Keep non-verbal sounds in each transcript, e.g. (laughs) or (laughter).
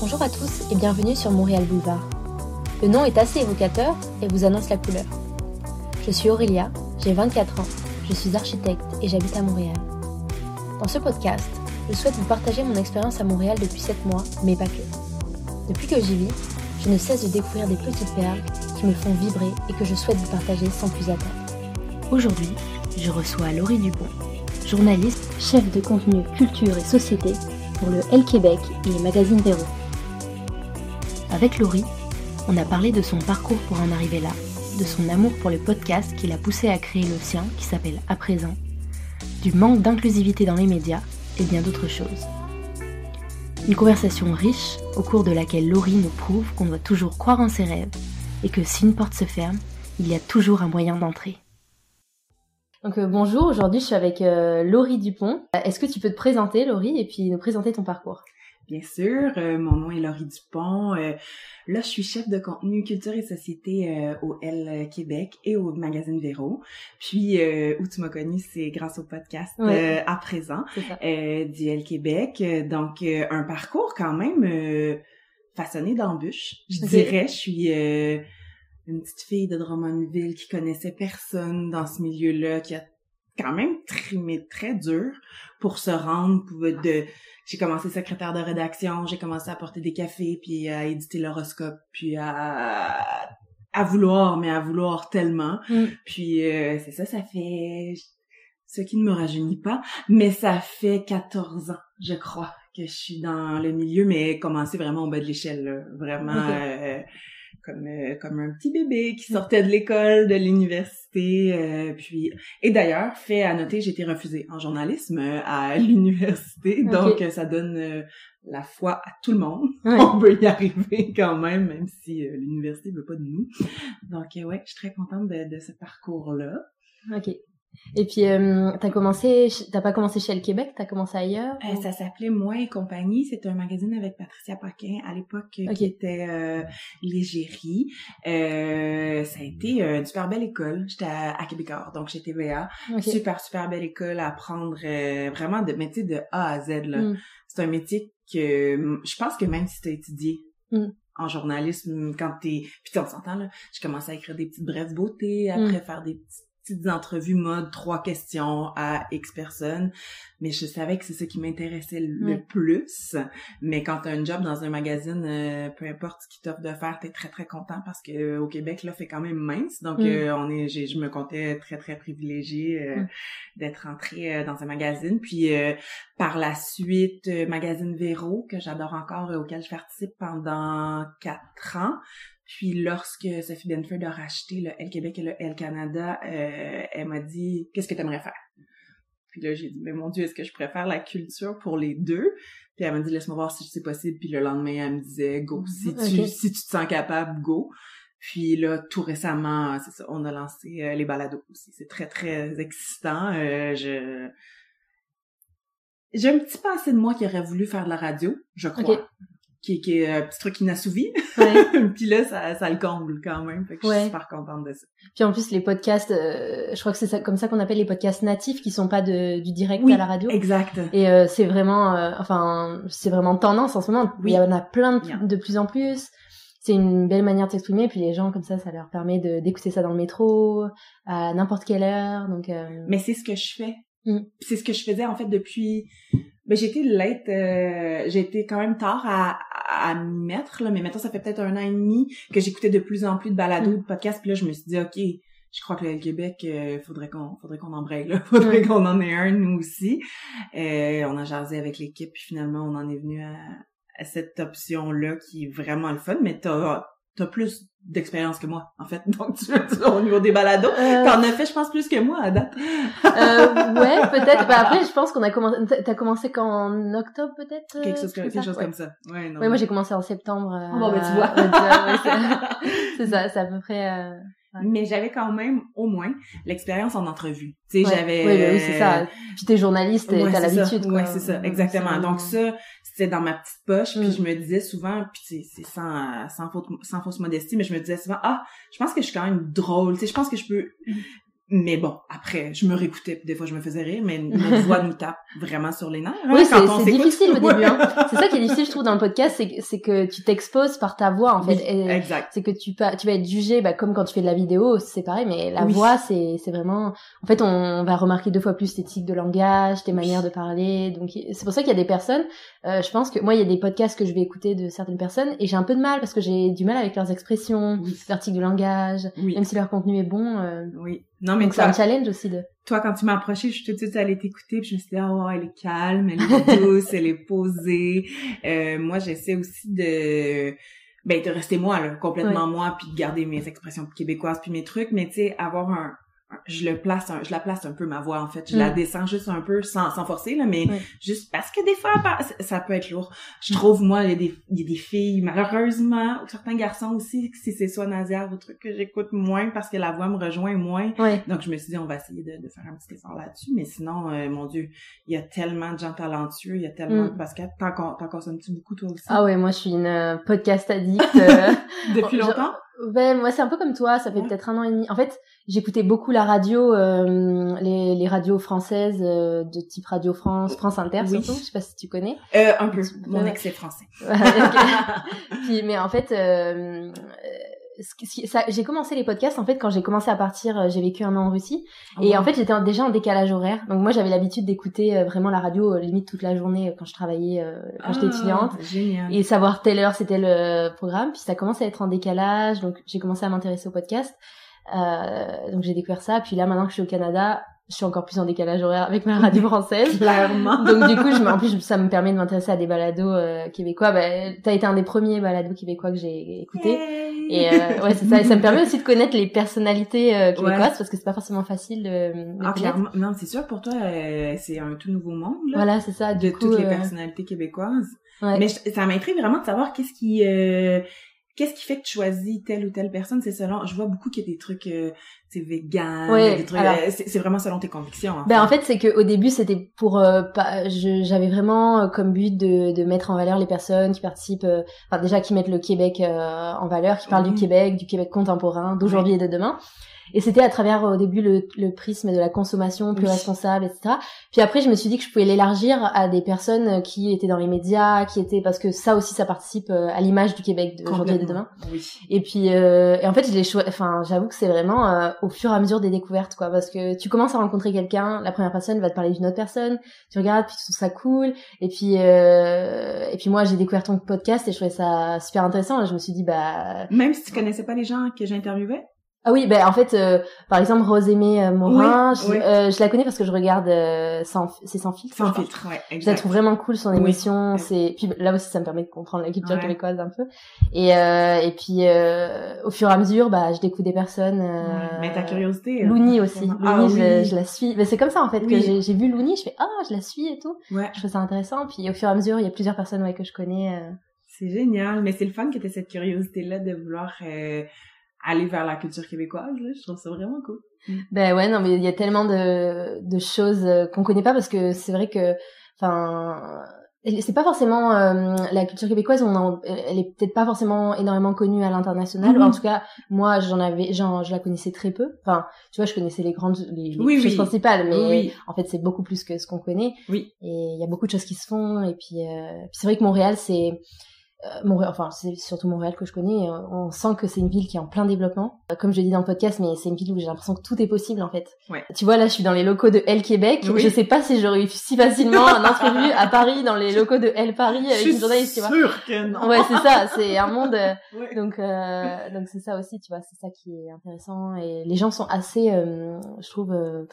Bonjour à tous et bienvenue sur Montréal Boulevard. Le nom est assez évocateur et vous annonce la couleur. Je suis Aurélia, j'ai 24 ans, je suis architecte et j'habite à Montréal. Dans ce podcast, je souhaite vous partager mon expérience à Montréal depuis 7 mois, mais pas que. Depuis que j'y vis, je ne cesse de découvrir des petites perles qui me font vibrer et que je souhaite vous partager sans plus attendre. Aujourd'hui, je reçois Laurie Dupont, journaliste, chef de contenu culture et société pour le L Québec et Magazine Véro. Avec Laurie, on a parlé de son parcours pour en arriver là, de son amour pour le podcast qui l'a poussé à créer le sien qui s'appelle À présent, du manque d'inclusivité dans les médias et bien d'autres choses. Une conversation riche au cours de laquelle Laurie nous prouve qu'on doit toujours croire en ses rêves et que si une porte se ferme, il y a toujours un moyen d'entrer. Donc euh, bonjour, aujourd'hui je suis avec euh, Laurie Dupont. Est-ce que tu peux te présenter Laurie et puis nous présenter ton parcours? Bien sûr, euh, mon nom est Laurie Dupont. là, je suis chef de contenu culture et société au L Québec et au magazine Véro. Puis, où tu m'as connue, c'est grâce au podcast à présent du L Québec. Donc, un parcours quand même façonné d'embûches. Je dirais, je suis une petite fille de Drummondville qui connaissait personne dans ce milieu-là, qui a quand même trimé très dur pour se rendre de j'ai commencé secrétaire de rédaction, j'ai commencé à porter des cafés puis à éditer l'horoscope puis à à vouloir mais à vouloir tellement. Mm. puis euh, c'est ça ça fait ce qui ne me rajeunit pas mais ça fait 14 ans je crois que je suis dans le milieu mais commencé vraiment au bas de l'échelle vraiment euh, comme euh, comme un petit bébé qui sortait de l'école, de l'université, euh, puis et d'ailleurs fait à noter j'ai été refusée en journalisme euh, à (laughs) l'université, donc ça donne la foi à tout le monde. (laughs) On peut y arriver quand même, même si l'université veut pas de nous. Donc ouais, je suis très contente de, de ce parcours là. Ok. Et puis, euh, t'as commencé, t'as pas commencé chez le Québec, t'as commencé ailleurs? Euh, ça s'appelait Moi et compagnie. C'était un magazine avec Patricia Paquin à l'époque euh, qui était euh, l'égérie. Ça a été une super belle école. J'étais à, à donc j'étais TVA. Super, super belle école à apprendre vraiment de métier de A à Z. Mm. C'est un métier que je pense que même si t'as étudié mm. en journalisme, quand t'es... Puis on s'entend, là, j'ai commencé à écrire des petites brèves beauté, après mm. faire des petites petites entrevues mode trois questions à X personnes, mais je savais que c'est ça qui m'intéressait le plus. Mais quand t'as un job dans un magazine, euh, peu importe ce qu'ils t'offre de faire, t'es très très content parce que euh, au Québec là fait quand même mince, donc mm. euh, on est, je me comptais très très privilégiée mm. d'être entrée dans un magazine. Puis par la suite, magazine Véro que j'adore encore, auquel je participe pendant quatre ans. Puis lorsque Sophie Benford a racheté le L Québec et le L Canada, euh, elle m'a dit qu'est-ce que tu aimerais faire Puis là j'ai dit mais mon dieu, est-ce que je préfère la culture pour les deux Puis elle m'a dit laisse-moi voir si c'est possible. Puis le lendemain elle me disait go si tu si tu te sens capable go. Puis là, tout récemment, c'est ça, on a lancé euh, les balados aussi. C'est très, très excitant. Euh, je... J'ai un petit passé de moi qui aurait voulu faire de la radio, je crois qui, qui est un petit truc inassouvi. Ouais. (laughs) puis là, ça, ça le comble quand même. Fait que je suis super contente de ça. Puis en plus, les podcasts, euh, je crois que c'est ça, comme ça qu'on appelle les podcasts natifs qui sont pas de, du direct à la radio. exact. Et euh, c'est vraiment, euh, enfin, c'est vraiment tendance en ce moment. Oui. Il y en a plein de, de plus en plus. C'est une belle manière de s'exprimer. Puis les gens, comme ça, ça leur permet d'écouter ça dans le métro, à n'importe quelle heure. Donc. Mais c'est ce que je fais. Mm. C'est ce que je faisais en fait depuis ben j'ai été late, euh, j'ai été quand même tard à, à m'y mettre, là, mais maintenant ça fait peut-être un an et demi que j'écoutais de plus en plus de balados, de podcasts, puis là je me suis dit, ok, je crois que le Québec, euh, faudrait qu'on faudrait qu'on embraye, là. (laughs) faudrait qu'on en ait un, nous aussi. Euh, on a jasé avec l'équipe, puis finalement on en est venu à, à cette option-là qui est vraiment le fun, mais t'as t'as plus d'expérience que moi, en fait. (laughs) Donc, tu, tu au niveau des balados, euh... t'en as fait, je pense, plus que moi à date. euh, (laughs) ouais, peut-être. Bah, après, je pense qu'on a commencé, t'as commencé qu'en octobre, peut-être? Quelque chose, quelque chose comme ça. Ouais, non. Ouais, moi, j'ai commencé en septembre. Euh, bon, bah, tu vois. (laughs) c'est ça, c'est à peu près, euh... Mais j'avais quand même au moins l'expérience en entrevue. Tu sais, j'avais. Oui, oui, c'est ça. Puis t'es journaliste, ouais, t'as l'habitude. Oui, c'est ça, exactement. Donc ça, c'était dans ma petite poche. Puis mm. je me disais souvent, puis c'est sans sans, faute, sans fausse modestie, mais je me disais souvent, ah, je pense que je suis quand même drôle. Tu sais, je pense que je peux. Mais bon, après, je me réécoutais, des fois je me faisais rire, mais (laughs) notre voix nous tape vraiment sur les nerfs. Hein, oui, c'est difficile au début. Hein. (laughs) C'est ça qui est difficile, je trouve, dans le podcast, c'est que tu t'exposes par ta voix, en fait. exact. C'est que tu, tu vas être jugé, bah, comme quand tu fais de la vidéo, c'est pareil, mais la voix, c'est vraiment... En fait, on va remarquer deux fois plus tes tics de langage, tes manières de parler. Donc, c'est pour ça qu'il y a des personnes, euh, je pense que moi, il y a des podcasts que je vais écouter de certaines personnes, et j'ai un peu de mal, parce que j'ai du mal avec leurs expressions, leurs tics de langage, même si leur contenu est bon. Euh... Oui. Non, mais c'est un challenge aussi de. Toi, quand tu m'as approché, je suis tout de suite allée t'écouter, puis je me suis dit, oh, elle est calme, elle est (laughs) douce, elle est posée. Euh, moi, j'essaie aussi de, ben, de rester moi, là, complètement moi, puis de garder mes expressions québécoises, puis mes trucs, mais tu sais, avoir un, je le place je la place un peu ma voix en fait. Je la mm. descends juste un peu sans, sans forcer là mais juste parce que des fois ça peut être lourd. Je trouve moi il y a des il y a des filles malheureusement ou certains garçons aussi si c'est soit nasaire ou truc que j'écoute moins parce que la voix me rejoint moins. Donc je me suis dit on va essayer de, de faire un petit effort là-dessus. Mais sinon euh, mon dieu il y a tellement de gens talentueux il y a tellement mm. de que t'en consommes-tu beaucoup toi aussi? Ah ouais moi je suis une euh, podcast addict (laughs) euh, depuis longtemps? Ben moi c'est un peu comme toi, ça fait peut-être un an et demi. En fait, j'écoutais beaucoup la radio, euh, les, les radios françaises euh, de type Radio France, France Inter surtout. Je sais pas si tu connais. Euh, un peu. Mon ex est français. (laughs) (laughs) Puis, mais en fait, euh, j'ai commencé les podcasts en fait quand j'ai commencé à partir euh, j'ai vécu un an en Russie. Ah et en fait j'étais déjà en décalage horaire. Donc moi j'avais l'habitude d'écouter euh, vraiment la radio euh, limite toute la journée quand je travaillais quand j'étais ah, étudiante. et savoir telle heure c'était le programme. Puis ça commence à être en décalage. Donc j'ai commencé à m'intéresser au podcast. Donc j'ai découvert ça. Puis là maintenant que je suis au Canada je suis encore plus en décalage horaire avec ma radio française. (laughs) Clairement. Donc du coup, je, en plus, ça me permet de m'intéresser à des balados euh, québécois. Bah, t'as été un des premiers balados québécois que j'ai écouté. Et euh, ouais, c'est ça. Et ça me permet aussi de connaître les personnalités euh, québécoises parce que c'est pas forcément facile de. ah clairement. Non, c'est sûr pour toi, euh, c'est un tout nouveau monde. Là, voilà, c'est ça. De toutes les personnalités québécoises. Ouais. Mais ça m'intrigue vraiment de savoir qu'est-ce qui qu'est-ce qui fait que tu choisis telle ou telle personne? C'est selon je vois beaucoup qu'il y a des trucs euh, c'est vegan des trucs euh, c'est vraiment selon tes convictions en ben fait. en fait c'est que au début c'était pour euh, pas j'avais vraiment euh, comme but de, de mettre en valeur les personnes qui participent enfin déjà qui mettent le Québec en valeur qui parlent du. Québec du Québec contemporain d'aujourd'hui et de demain et c'était à travers au début le, le, prisme de la consommation plus responsable, etc. Puis après, je me suis dit que je pouvais l'élargir à des personnes qui étaient dans les médias, qui étaient parce que ça aussi, ça participe euh, à l'image du Québec d'aujourd'hui et de demain. Oui. Et puis, euh, et en fait, je l'ai Enfin, j'avoue que c'est vraiment euh, au fur et à mesure des découvertes, quoi, parce que tu commences à rencontrer quelqu'un, la première personne va te parler d'une autre personne, tu regardes, puis tu trouves ça cool, et puis, euh, et puis moi, j'ai découvert ton podcast et je trouvais ça super intéressant. Et je me suis dit, bah, même si tu connaissais pas les gens que j'interviewais? Ah oui, ben en fait, euh, par exemple, Rosémée euh, Morin, je, Euh, je, la connais parce que je regarde euh, sans, c'est sans filtre. Sans filtre, ouais, exact. Je la trouve vraiment cool son émission. C'est puis là aussi, ça me permet de comprendre la culture québécoise un peu. Et euh, et puis au fur et à mesure, bah, je découvre des personnes. Mais ta curiosité. Louni aussi. Louni, ah, je, je, la suis. Mais c'est comme ça en fait que j'ai, j'ai vu Louni, je fais ah, je la suis et tout. Ouais. Je trouve ça intéressant. Puis au fur et à mesure, il y a plusieurs personnes ouais, que je connais. C'est génial, mais c'est le fun que tu cette curiosité là de vouloir aller vers la culture québécoise. Là. Je trouve ça vraiment cool. Ben ouais, non, mais il y a tellement de, de choses euh, qu'on connaît pas parce que c'est vrai que, enfin, c'est pas forcément euh, la culture québécoise. On elle est peut-être pas forcément énormément connue à l'international. En mm-hmm. tout cas, moi, j'en avais, genre, je la connaissais très peu. Enfin, tu vois, je connaissais les grandes, les, choses principales, mais en fait, c'est beaucoup plus que ce qu'on connaît. Oui. Et il y a beaucoup de choses qui se font. Et puis, euh, puis c'est vrai que Montréal, c'est Montréal, enfin c'est surtout Montréal que je connais, euh, on sent que c'est une ville qui est en plein développement. Euh, comme je dis dans le podcast, mais c'est une ville où j'ai l'impression que tout est possible en fait. Ouais. Tu vois là, je suis dans les locaux de L Québec. Je sais pas si j'aurais eu si facilement un entrevue à Paris dans les (laughs) locaux de L Paris avec une journaliste. Tu vois. Sûr que non. Ouais, c'est ça. C'est un monde. (laughs) Donc donc c'est ça aussi, tu vois. C'est ça qui est intéressant et les gens sont assez, je trouve euh,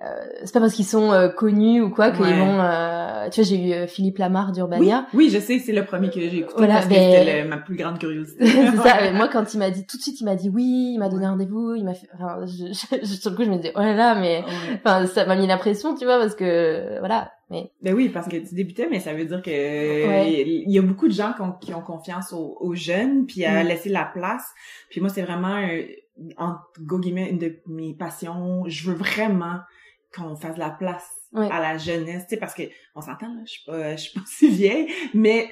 c'est pas parce qu'ils sont euh, connus ou quoi qu'ils vont euh, tu vois j'ai eu Philippe Lamarre d'Urbania. Oui, oui, je sais c'est le premier que j'ai écouté parce que c'était ma plus grande curiosité. (laughs) C'est ça moi (laughs) quand il m'a dit tout de suite il m'a dit oui il m'a donné rendez-vous il m'a fait enfin (laughs) je, je, sur le coup je me disais oh là là mais enfin ça m'a mis la pression tu vois parce que voilà mais ben oui parce que tu débutais mais ça veut dire que il y a beaucoup de gens qui ont, qui ont confiance aux, aux, jeunes puis à mm. laisser la place. Puis moi c'est vraiment en go guillemets une de mes passions. Je veux vraiment qu'on fasse la place à la jeunesse, tu sais, parce que on s'entend là, je suis pas, je suis pas (laughs) si vieille, mais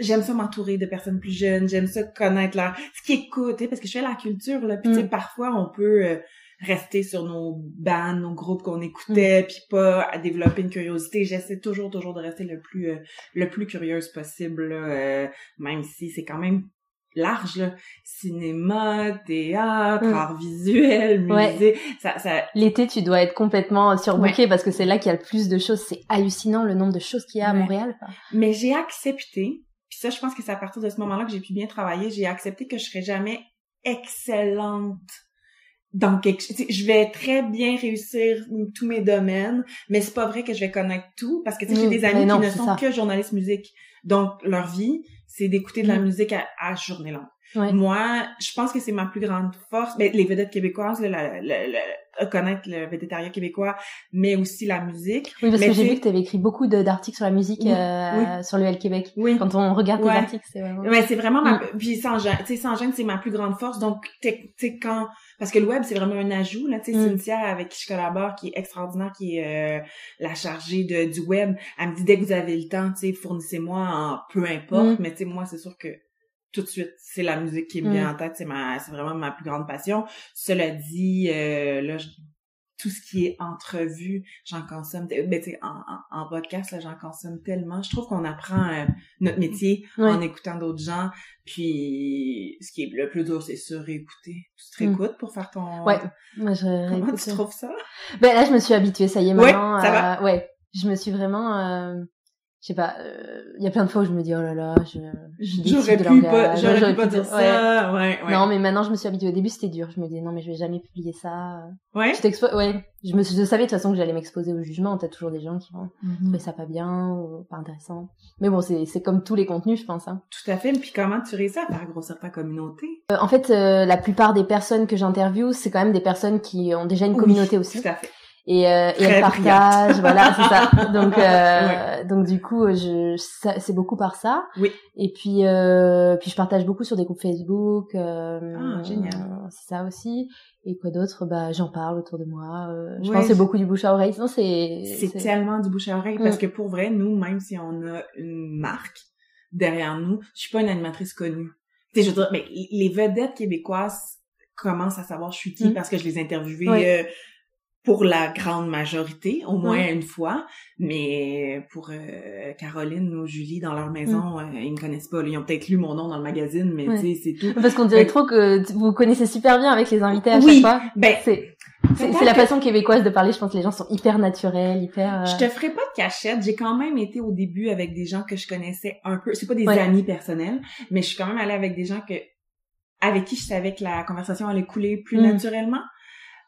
j'aime ça m'entourer de personnes plus jeunes, j'aime ça connaître leur, ce qui écoute, parce que je fais la culture là, puis tu sais, mm. parfois on peut euh, rester sur nos bands, nos groupes qu'on écoutait, puis pas à développer une curiosité. J'essaie toujours, toujours de rester le plus, euh, le plus curieuse possible, euh, même si c'est quand même large là. cinéma théâtre mm. art visuel musée. Ça, ça... l'été tu dois être complètement surbooké parce que c'est là qu'il y a le plus de choses. C'est hallucinant le nombre de choses qu'il y a à Montréal mais j'ai accepté. Puis ça je pense que c'est à partir de ce moment-là que j'ai pu bien travailler. J'ai accepté que je serais jamais excellente dans quelque je vais très bien réussir tous mes domaines mais c'est pas vrai que je vais connaître tout parce que j'ai mm. des amis qui ne sont que journalistes musique. Donc leur vie c'est d'écouter de la mm. musique à, à journée longue. Moi, je pense que c'est ma plus grande force. Mais ben, les vedettes québécoises, le, connaître le végétarien québécois, mais aussi la musique. Oui, parce que j'ai vu que tu avais écrit beaucoup d'articles sur la musique euh, sur le L Québec. Oui. Quand on regarde tes articles, c'est vraiment. Ouais, c'est vraiment ma. Mm. Puis sans gêne, tu sais, sans gêne, c'est ma plus grande force. Donc, tu sais, quand parce que le web c'est vraiment un ajout là tu sais mm. Cynthia avec qui je collabore qui est extraordinaire qui est euh, la chargée de du web elle me dit dès que vous avez le temps tu sais fournissez-moi en peu importe mm. mais tu sais moi c'est sûr que tout de suite c'est la musique qui me vient mm. en tête c'est ma c'est vraiment ma plus grande passion cela dit euh, là je tout ce qui est entrevue, j'en consomme, ben, tu en, en, en, podcast, là, j'en consomme tellement. Je trouve qu'on apprend euh, notre métier en écoutant d'autres gens. Puis, ce qui est le plus dur, c'est réécouter. Tu te mm. réécoutes pour faire ton... Ouais, moi, je (laughs) Comment tu trouves ça? Ben là, je me suis habituée, ça y est, maintenant. Ouais, ça va? ouais, je me suis vraiment... Euh je sais pas, euh, il y a plein de fois où je me dis oh là là, je, j'aurais pu pas, j'aurais pu pas dire ça, ouais. ouais. Non, mais maintenant je me suis habituée. Au début c'était dur, je me disais non mais je vais jamais publier ça. Ouais. Je ouais. Je me, je savais de toute façon que j'allais m'exposer au jugement. T'as toujours des gens qui vont mm-hmm. trouver ça pas bien ou pas intéressant. Mais bon, c'est c'est comme tous les contenus, je pense. Hein. Tout à fait. Et puis comment tu réussis à faire grossir ta communauté? Euh, En fait, euh, la plupart des personnes que j'interviewe, c'est quand même des personnes qui ont déjà une communauté aussi. Tout à fait et, euh, et elle partage, voilà, c'est ça. (laughs) Donc, euh, donc du coup, je, c'est beaucoup par ça. Oui. Et puis, euh, puis je partage beaucoup sur des groupes Facebook. Euh, ah, génial. C'est ça aussi. Et quoi d'autre? Bah, j'en parle autour de moi. Euh, je pense que c'est beaucoup du bouche à oreille. Sinon, c'est c'est tellement du bouche à oreille parce mm. que pour vrai, nous, même si on a une marque derrière nous, je suis pas une animatrice connue. Tu sais, je veux dire, mais les vedettes québécoises commencent à savoir je suis qui mm. parce que je les ai interviewées pour la grande majorité, au moins une fois. Mais pour euh, Caroline ou Julie dans leur maison, mm. euh, ils me connaissent pas. Ils ont peut-être lu mon nom dans le magazine, mais tu sais, c'est tout. Parce qu'on dirait trop que vous connaissez super bien avec les invités à chaque fois. Ben, c'est c'est la façon québécoise de parler. Je pense que les gens sont hyper naturels, hyper. Euh, je te ferai pas de cachette. J'ai quand même été au début avec des gens que je connaissais un peu. C'est pas des amis personnels, mais je suis quand même allée avec des gens que avec qui je savais que la conversation allait couler plus mm. naturellement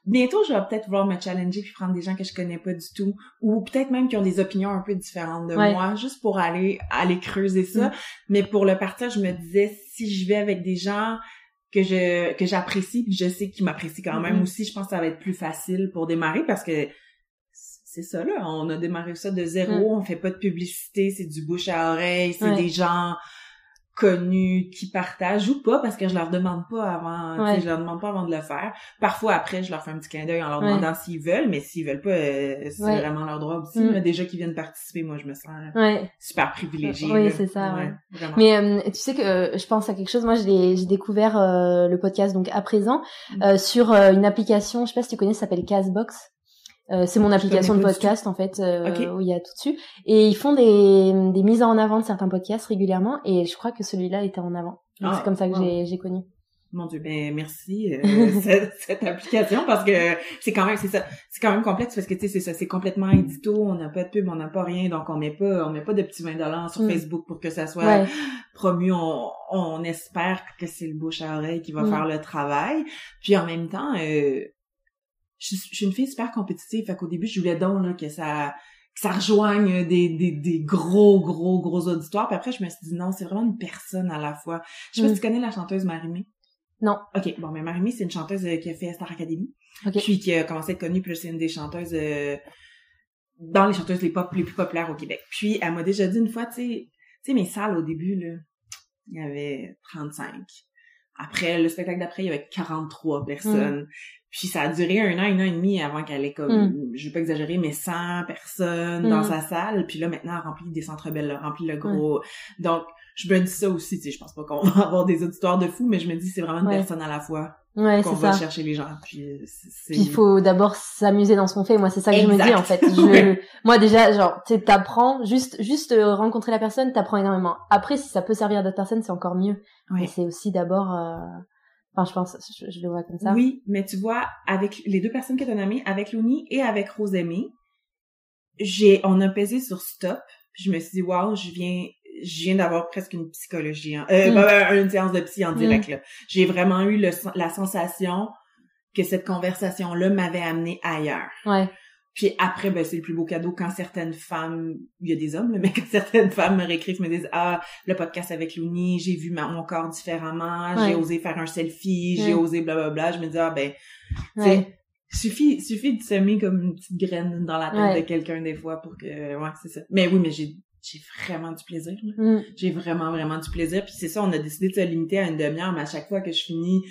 bientôt, je vais peut-être vouloir me challenger puis prendre des gens que je connais pas du tout ou peut-être même qui ont des opinions un peu différentes de moi juste pour aller aller creuser ça. Mm. Mais pour le partage, je me disais si je vais avec des gens que je que j'apprécie puis je sais qu'ils m'apprécient quand même mm-hmm. aussi, je pense que ça va être plus facile pour démarrer parce que c'est ça là, on a démarré ça de zéro, mm. on fait pas de publicité, c'est du bouche à oreille, c'est des gens connus qui partagent ou pas parce que je leur demande pas avant je leur demande pas avant de le faire. Parfois après je leur fais un petit clin d'œil en leur demandant s'ils veulent mais s'ils veulent pas euh, c'est vraiment leur droit aussi mm. déjà qu'ils viennent participer moi je me sens super privilégiée oui c'est ça mais euh, tu sais que euh, je pense à quelque chose moi j'ai découvert le podcast donc à présent mm. sur une application je sais pas si tu connais ça s'appelle Castbox euh, c'est mon application de podcast en fait euh, où il y a tout dessus et ils font des, des mises en avant de certains podcasts régulièrement et je crois que celui-là était en avant. Donc c'est ah, comme ça que j'ai j'ai connu. Mon Dieu, ben merci euh, (laughs) cette, cette, application parce que c'est quand même c'est ça, c'est quand même complexe parce que tu sais c'est ça, c'est complètement édito, on n'a pas de pub, on n'a pas rien, donc on met pas on met pas de petits 20 dollars sur mm. Facebook pour que ça soit promu. On, on espère que c'est le bouche à oreille qui va mm. faire le travail. Puis en même temps, euh, je, suis une fille super compétitive, fait qu'au début, je voulais donc là, que ça que ça rejoigne des, des, des gros, gros, gros auditoires. Puis après, je me suis dit non, c'est vraiment une personne à la fois. Je sais pas si tu connais la chanteuse Marimé. Non. OK, bon, mais Marimé, c'est une chanteuse euh, qui a fait Star Academy. Puis qui a commencé à être connue, puis c'est une des chanteuses euh, dans les chanteuses les, pop, les plus populaires au Québec. Puis elle m'a déjà dit une fois, tu sais, tu sais, mes salles au début, là, il y avait 35. Après, le spectacle d'après, il y avait 43 personnes. Mm. Puis ça a duré un an, un an et demi avant qu'elle ait comme, mm. je vais pas exagérer, mais 100 personnes dans mm. sa salle. Puis là, maintenant, elle remplit des centres belles, elle remplit le gros. Donc, je me dis ça aussi, tu sais, je pense pas qu'on (laughs) va avoir des auditoires de fous, mais je me dis c'est vraiment une personne à la fois. Ouais, qu'on va chercher les gens. Puis, euh, puis il faut d'abord s'amuser dans ce qu'on fait. Moi, c'est ça que je me dis en fait. Je... (laughs) Moi déjà, genre, tu t'apprends juste, juste euh, rencontrer la personne, t'apprends énormément. Après, si ça peut servir à d'autres personnes, c'est encore mieux. Mais c'est aussi d'abord. Euh... Enfin, je pense, je, le vois comme ça. Oui, mais tu vois, avec les deux personnes que tu as nommées, avec Louni et avec Rosemée, j'ai, on a pesé sur stop. Puis je me suis dit, waouh, je viens je viens d'avoir presque une psychologie, hein. euh, mm. une séance de psy en direct. Mm. J'ai vraiment eu le, la sensation que cette conversation-là m'avait amené ailleurs. Ouais. Puis après, ben, c'est le plus beau cadeau quand certaines femmes, il y a des hommes, (laughs) mais quand certaines femmes me réécrivent, me disent, ah, le podcast avec Louni, j'ai vu mon corps différemment, j'ai osé faire un selfie, j'ai osé blablabla. Je me dis, ah, ben, ouais. suffit, suffit de semer comme une petite graine dans la tête de quelqu'un des fois pour que, ouais, c'est ça. Mais oui, mais j'ai j'ai vraiment du plaisir. Mm. J'ai vraiment, vraiment du plaisir. Puis c'est ça, on a décidé de se limiter à une demi-heure, mais à chaque fois que je finis,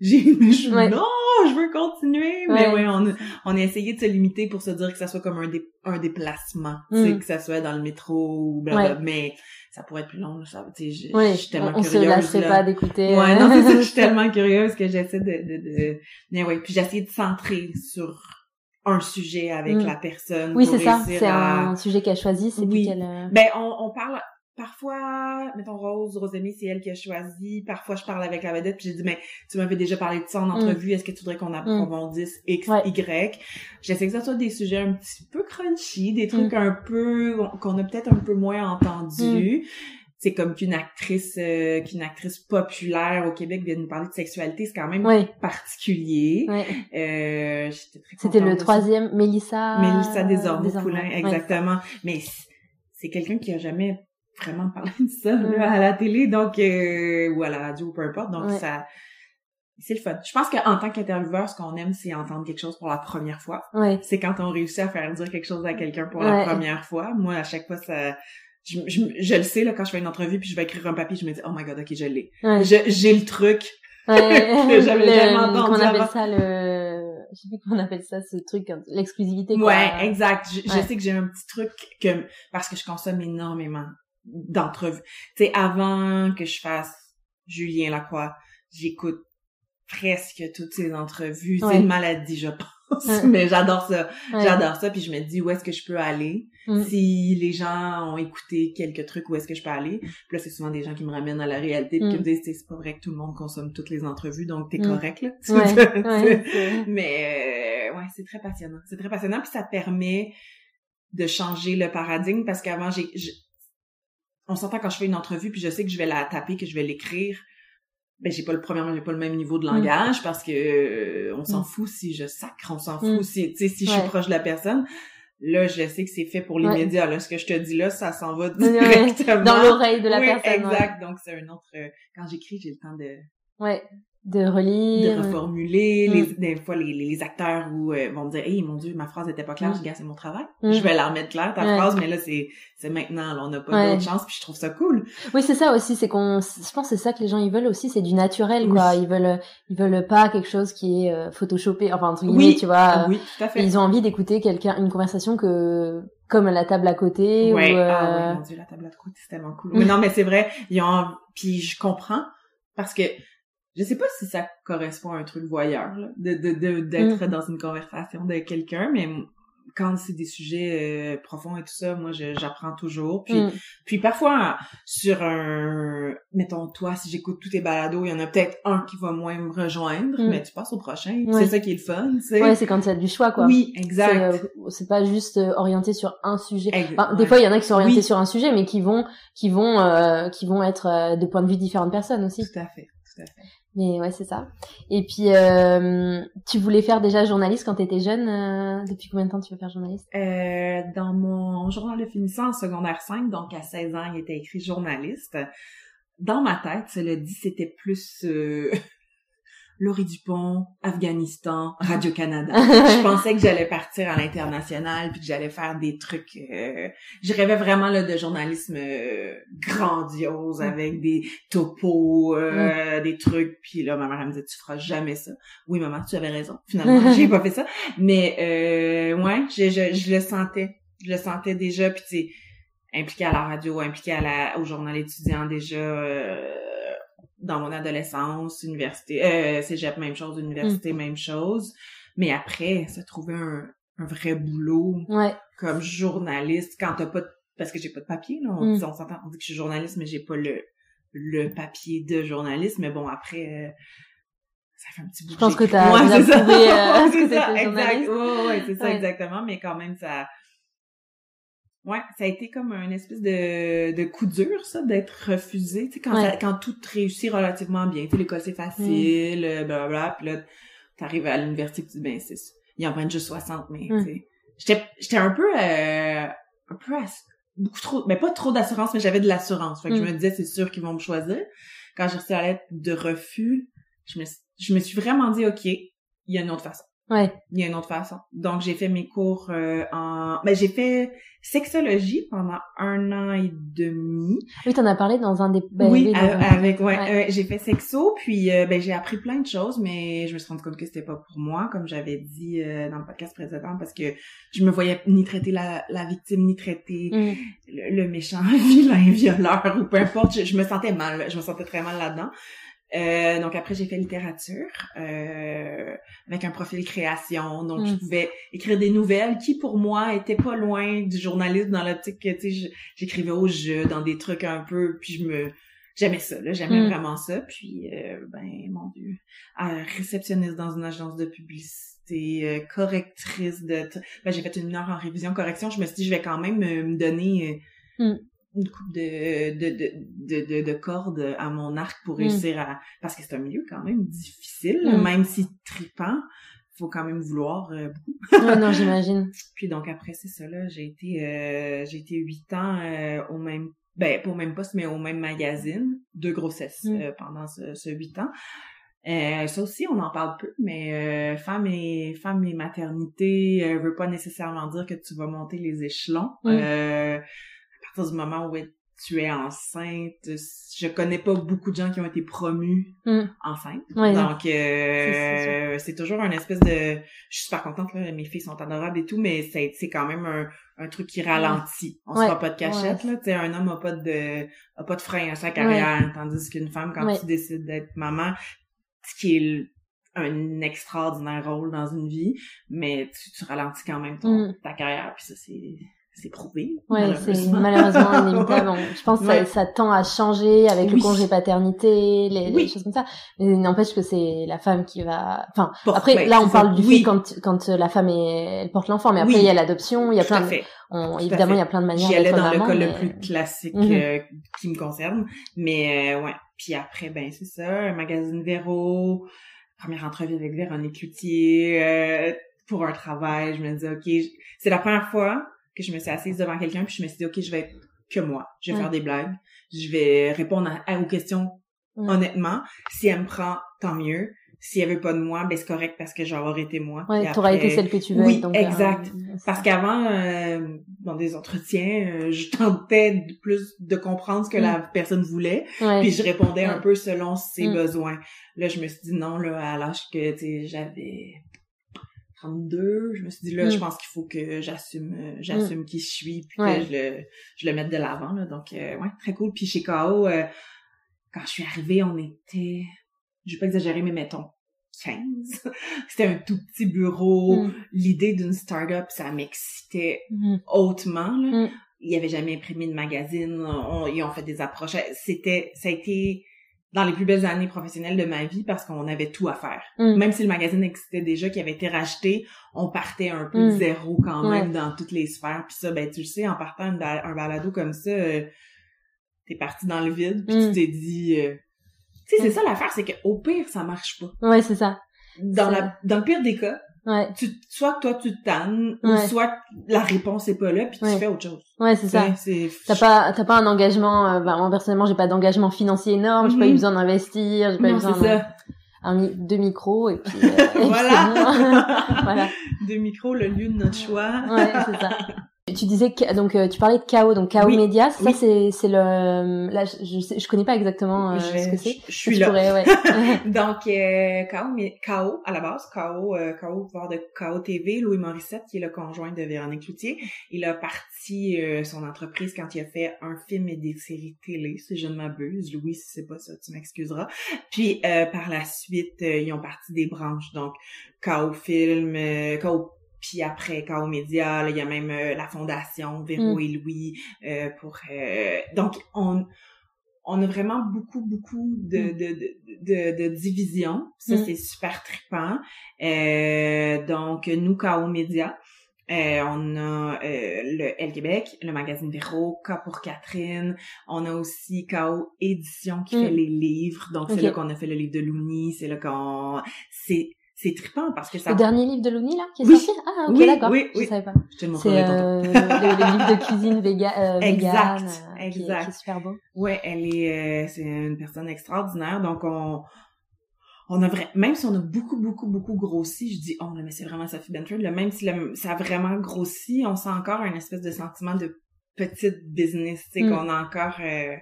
j'ai je non, je veux continuer. Mais ouais, on, on a essayé de se limiter pour se dire que ça soit comme un, dé, un déplacement, mm. que ça soit dans le métro ou blablabla. Mais ça pourrait être plus long, ça. Tu sais, je, suis tellement on, curieuse. On se pas d'écouter. Ouais, non, c'est ça, je suis (laughs) tellement curieuse que j'essaie de, de, de, mais ouais, puis j'essaie de centrer sur un sujet avec mm. la personne. Oui, c'est ça. C'est un sujet qu'elle a choisi. C'est oui. qu'elle. Euh, ben, on, on parle parfois, mettons Rose, Rosemée, c'est elle qui a choisi. Parfois, je parle avec la vedette, puis j'ai dit, mais tu m'avais déjà parlé de ça en mm. entrevue. Est-ce que tu voudrais qu'on mm. approfondisse X, Y? J'essaie que ça soit des sujets un petit peu crunchy, des trucs un peu qu'on a peut-être un peu moins entendus c'est comme qu'une actrice euh, qu'une actrice populaire au Québec vienne nous parler de sexualité, c'est quand même particulier. Euh, C'était le troisième, Mélissa. Mélissa Desormeaux-Poulain, exactement. Mais c'est quelqu'un qui a jamais vraiment parlé de ça à la télé, donc euh, ou à la radio, peu importe. Donc ça, c'est le fun. Je pense qu'en tant qu'intervieweur, ce qu'on aime, c'est entendre quelque chose pour la première fois. C'est quand on réussit à faire dire quelque chose à quelqu'un pour la première fois. Moi, à chaque fois, ça je, je, le sais là quand je fais une entrevue puis je vais écrire un papier je me dis oh my god ok je l'ai. J'ai le truc ouais, (laughs) j'avais jamais entendu on appelle ça le je sais plus comment on appelle ça ce truc l'exclusivité ouais exact. Je, sais que j'ai un petit truc que parce que je consomme énormément d'entrevues tu sais avant que je fasse Julien Lacroix j'écoute presque toutes ces entrevues c'est une maladie je pense mais j'adore ça. J'adore ça. Puis je me dis où est-ce que je peux aller. Mm. Si les gens ont écouté quelques trucs, où est-ce que je peux aller? Puis là, c'est souvent des gens qui me ramènent à la réalité puis qui mm. me disent c'est pas vrai que tout le monde consomme toutes les entrevues, donc t'es mm. correct là. (laughs) mais euh, ouais, c'est très passionnant. C'est très passionnant. Puis ça permet de changer le paradigme parce qu'avant j'ai on s'entend quand je fais une entrevue puis je sais que je vais la taper, que je vais l'écrire ben j'ai pas le premièrement j'ai pas le même niveau de mm. langage parce que euh, on s'en mm. fout si je sacre on s'en fout mm. si tu sais si je suis proche de la personne. Là je sais que c'est fait pour les médias là. Ce que je te dis là ça s'en va directement. Dans l'oreille de la personne exact. Donc c'est un autre euh, quand j'écris j'ai le temps de ouais de relire. De reformuler les, des fois les, les acteurs où euh, vont me dire hey mon dieu ma phrase était pas claire. Je dis c'est mon travail. Je vais la remettre claire ta phrase mais là c'est c'est maintenant là, on n'a pas d'autre chance puis je trouve ça cool. Oui c'est ça aussi c'est qu'on je pense c'est ça que les gens ils veulent aussi c'est du naturel quoi. Ils veulent ils veulent pas quelque chose qui est euh, photoshopé enfin entre guillemets oui. tu vois. Oui tout à fait. Ils ont envie d'écouter quelqu'un une conversation que comme la table à côté ouais. ou euh... ah mon dieu la table à côté c'est tellement cool. Mais non mais c'est vrai ils ont puis je comprends parce que je sais pas si ça correspond à un truc voyeur là, de de d'être mm. dans une conversation de quelqu'un mais quand c'est des sujets euh, profonds et tout ça moi j'apprends toujours. Puis mm. puis parfois sur un mettons toi si j'écoute tous tes balados il y en a peut-être un qui va moins me rejoindre mm. mais tu passes au prochain c'est ça qui est le fun c'est ouais c'est quand tu as du choix quoi. Oui exact. c'est euh, pas juste euh, orienté sur un sujet. Des fois il y en a qui sont orientés sur un sujet mais qui vont qui vont qui vont être de points de vue différentes personnes aussi. Tout à fait tout à fait mais ouais, c'est ça. Et puis, euh, tu voulais faire déjà journaliste quand tu étais jeune. Euh, depuis combien de temps tu veux faire journaliste? Euh, Dans mon journal de finissant en secondaire 5, donc à 16 ans, il était écrit journaliste. Dans ma tête, cela dit, c'était plus euh, Laurie Dupont, Afghanistan, (laughs) Radio-Canada. je pensais que j'allais partir à l'international puis que j'allais faire des trucs... Euh, je rêvais vraiment là, de journalisme euh, grandiose avec des topos, euh, des trucs. Puis là, ma mère elle me disait, tu feras jamais ça. Oui, maman, tu avais raison. Finalement, (laughs) j'ai pas fait ça. Mais euh, ouais, je, je, je le sentais. Je le sentais déjà. Puis tu impliquée à la radio, impliquée à la, au journal étudiant déjà euh, dans mon adolescence, université, euh, cégep, même chose, université, mm. même chose. Mais après, se trouver un, un vrai boulot comme journaliste quand t'as pas de, parce que j'ai pas de papier là on, mm. on s'entend on dit que je suis journaliste mais j'ai pas le le papier de journaliste. Mais bon après euh, ça fait un petit bout je pense que t'as ouais, c'est ça, euh, (laughs) c'est ça exact. ouais, ouais, c'est ça exactement. Mais quand même ça Ouais, ça a été comme un espèce de, de coup dur, ça, d'être refusé. Tu sais, quand, quand tout réussit relativement bien. Tu sais, l'école, c'est facile, mm. blablabla. Puis là, t'arrives à l'université, tu dis, ben, c'est il en prennent juste 60, mais, tu sais. J'étais, j'étais un peu, euh, un peu, beaucoup trop, mais pas trop d'assurance, mais j'avais de l'assurance. Fait que je mm. me disais, c'est sûr qu'ils vont me choisir. Quand j'ai reçu la lettre de refus, je me, je me suis vraiment dit, OK, il y a une autre façon. Ouais. Il y a une autre façon. Donc j'ai fait mes cours euh, en ben j'ai fait sexologie pendant un an et demi. Oui, t'en as parlé dans un des ben, Oui, avec ouais, j'ai fait sexo puis euh, ben j'ai appris plein de choses mais je me suis rendu compte que c'était pas pour moi comme j'avais dit euh, dans le podcast précédent parce que je me voyais ni traiter la, la victime ni traiter mm. le, méchant (laughs) vilain violeur ou peu importe, je, je me sentais mal, je me sentais très mal là-dedans. Euh, donc après j'ai fait littérature euh, avec un profil création. Donc je mm. pouvais écrire des nouvelles qui pour moi étaient pas loin du journalisme dans l'optique que tu sais j'écrivais au jeu dans des trucs un peu puis je me j'aimais ça là. J'aimais mm. vraiment ça. Puis euh, ben mon dieu. Réceptionniste dans une agence de publicité correctrice de ben, j'ai fait une heure en révision correction. Je me suis dit je vais quand même me donner mm une coupe de, de, de, de, de, cordes à mon arc pour mm. réussir à... Parce que c'est un milieu quand même difficile, mm. même si tripant, faut quand même vouloir euh, beaucoup. non, j'imagine. (laughs) Puis donc après, c'est ça, là, j'ai été euh, j'ai été huit ans euh, au même... Ben, pas au même poste, mais au même magazine de grossesse mm. pendant ce huit ans. ça aussi, on en parle peu, mais femme et femme et maternité veut pas nécessairement dire que tu vas monter les échelons du moment où tu es enceinte, je connais pas beaucoup de gens qui ont été promus mm. enceintes. Donc euh, c'est toujours un espèce de je suis super contente là, mes filles sont adorables et tout mais c'est c'est quand même un, un truc qui ralentit. On se fera pas de cachette là, un homme a pas de a pas de frein à sa carrière tandis qu'une femme quand tu décides d'être maman ce qui est un extraordinaire rôle dans une vie, mais tu, tu ralentis quand même ton, mm. ta carrière, puis ça c'est c'est prouvé. Ouais, c'est malheureusement inévitable. (laughs) Je pense que ça, tend à changer avec le congé paternité, les, choses comme ça. Mais n'empêche que c'est la femme qui va. Enfin, après là on parle du fait quand quand la femme est, elle porte l'enfant, mais après il y a l'adoption, il y a plein. De... On, évidemment, il y a plein de manières. J'y allais dans le cas le plus classique mhm. euh, qui me concerne, mais euh, ouais. Puis après, ben c'est ça, un magazine Véro, première entrevue avec Véronique Cloutier euh, pour un travail. Je me dis ok, c'est la première fois que je me suis assise devant quelqu'un puis je me suis dit ok je vais être que moi. Je vais faire des blagues. Je vais répondre à, aux questions honnêtement. Si elle me prend tant mieux. Si elle veut pas de moi ben c'est correct parce que j'aurais été moi. Ouais t'auras été celle que tu veux oui donc, euh, exact. parce qu'avant euh, dans des entretiens euh, je tentais plus de comprendre ce que la mm. personne voulait puis je répondais un peu selon ses mm. besoins. Là je me suis dit non là à l'âge que tu j'avais 32, je me suis dit là, je mm. pense qu'il faut que j'assume euh, j'assume mm. qui je suis puis que je le je le mette de l'avant là. Donc euh, ouais, très cool. Puis chez KO euh, quand je suis arrivée, on était je vais pas exagérer mais mettons 15. (laughs) C'était un tout petit bureau. Mm. L'idée d'une start-up, ça m'excitait hautement là. Il y avait jamais imprimé de magazine, on, ils ont fait des approches. C'était ça a été dans les plus belles années professionnelles de ma vie parce qu'on avait tout à faire. Mm. Même si le magazine existait déjà, qui avait été racheté, on partait un peu de mm. zéro quand même dans toutes les sphères. Puis ça, ben tu le sais, en partant un, balado comme ça, euh, t'es parti dans le vide, puis tu mm. t'es dit... Euh, tu sais, c'est ça l'affaire, c'est qu'au pire, ça marche pas. Ouais, c'est ça. Dans, la, dans le pire des cas, Ouais. Tu, soit toi tu tannes, ou soit la réponse est pas là, puis tu fais autre chose. Ouais, c'est ça. T'as pas, t'as pas un engagement. Euh, bah, moi personnellement, j'ai pas d'engagement financier énorme. J'ai pas eu mhm. besoin d'investir. J'ai pas eu besoin de, un, deux micros et puis. (laughs) Euh, voilà. (laughs) voilà. Deux micros, le lieu de notre choix. ouais, c'est ça. (laughs) tu disais que donc euh, tu parlais de KO donc KO oui. Media ça c'est c'est le là je je, je connais pas exactement euh, ce que c'est. Je, suis là. ouais. (laughs) donc euh, KO mais KO à la base KO euh, KO pouvoir de KO TV Louis Morissette qui est le conjoint de Véronique Cloutier il a parti euh, son entreprise quand il a fait un film et des séries télé si je ne m'abuse Louis si c'est pas ça tu m'excuseras puis par la suite ils ont parti des branches donc KO film KO puis après, KO Média, il y a même euh, la fondation Véro mm. et Louis euh, pour... Euh, donc, on, on a vraiment beaucoup, beaucoup de, mm. de, de, de, divisions. Ça, mm. c'est super trippant. donc, nous, KO Média, on a le L Québec, le magazine Véro, K pour Catherine. On a aussi KO Édition qui fait les livres. Donc, c'est là qu'on a fait le livre de Louni. C'est là qu'on... C'est c'est trippant parce que ça. Le dernier livre de Louni là qui est oui. sorti? Ah ok oui, d'accord. Oui, oui. Je savais pas. Je te C'est euh, le, le, livre de cuisine véga, euh, exact, vegan, exact. Euh, qui, est, qui est super beau. Ouais, elle est, euh, c'est une personne extraordinaire. Donc on, on a vrai, même si on a beaucoup, beaucoup, beaucoup grossi, je dis, oh, mais c'est vraiment Sophie Bentford, là, même si le, ça a vraiment grossi, on sent encore un espèce de sentiment de petite business, tu sais, mm. qu'on a encore, euh,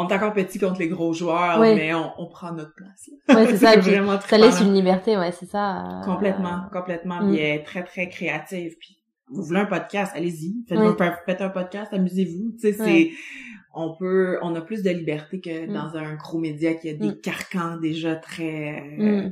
on est encore petit contre les gros joueurs, ouais. mais on, on, prend notre place. Ouais, c'est (laughs) ça. vraiment ça laisse une liberté, ouais, c'est ça. Euh... Complètement, complètement. Mm. Puis elle est très, très créative. Puis vous voulez un podcast, allez-y. Faites, ouais. un, faites un podcast, amusez-vous. Tu sais, c'est, on peut, on a plus de liberté que mm. dans un gros média qui a des mm. carcans déjà très, euh,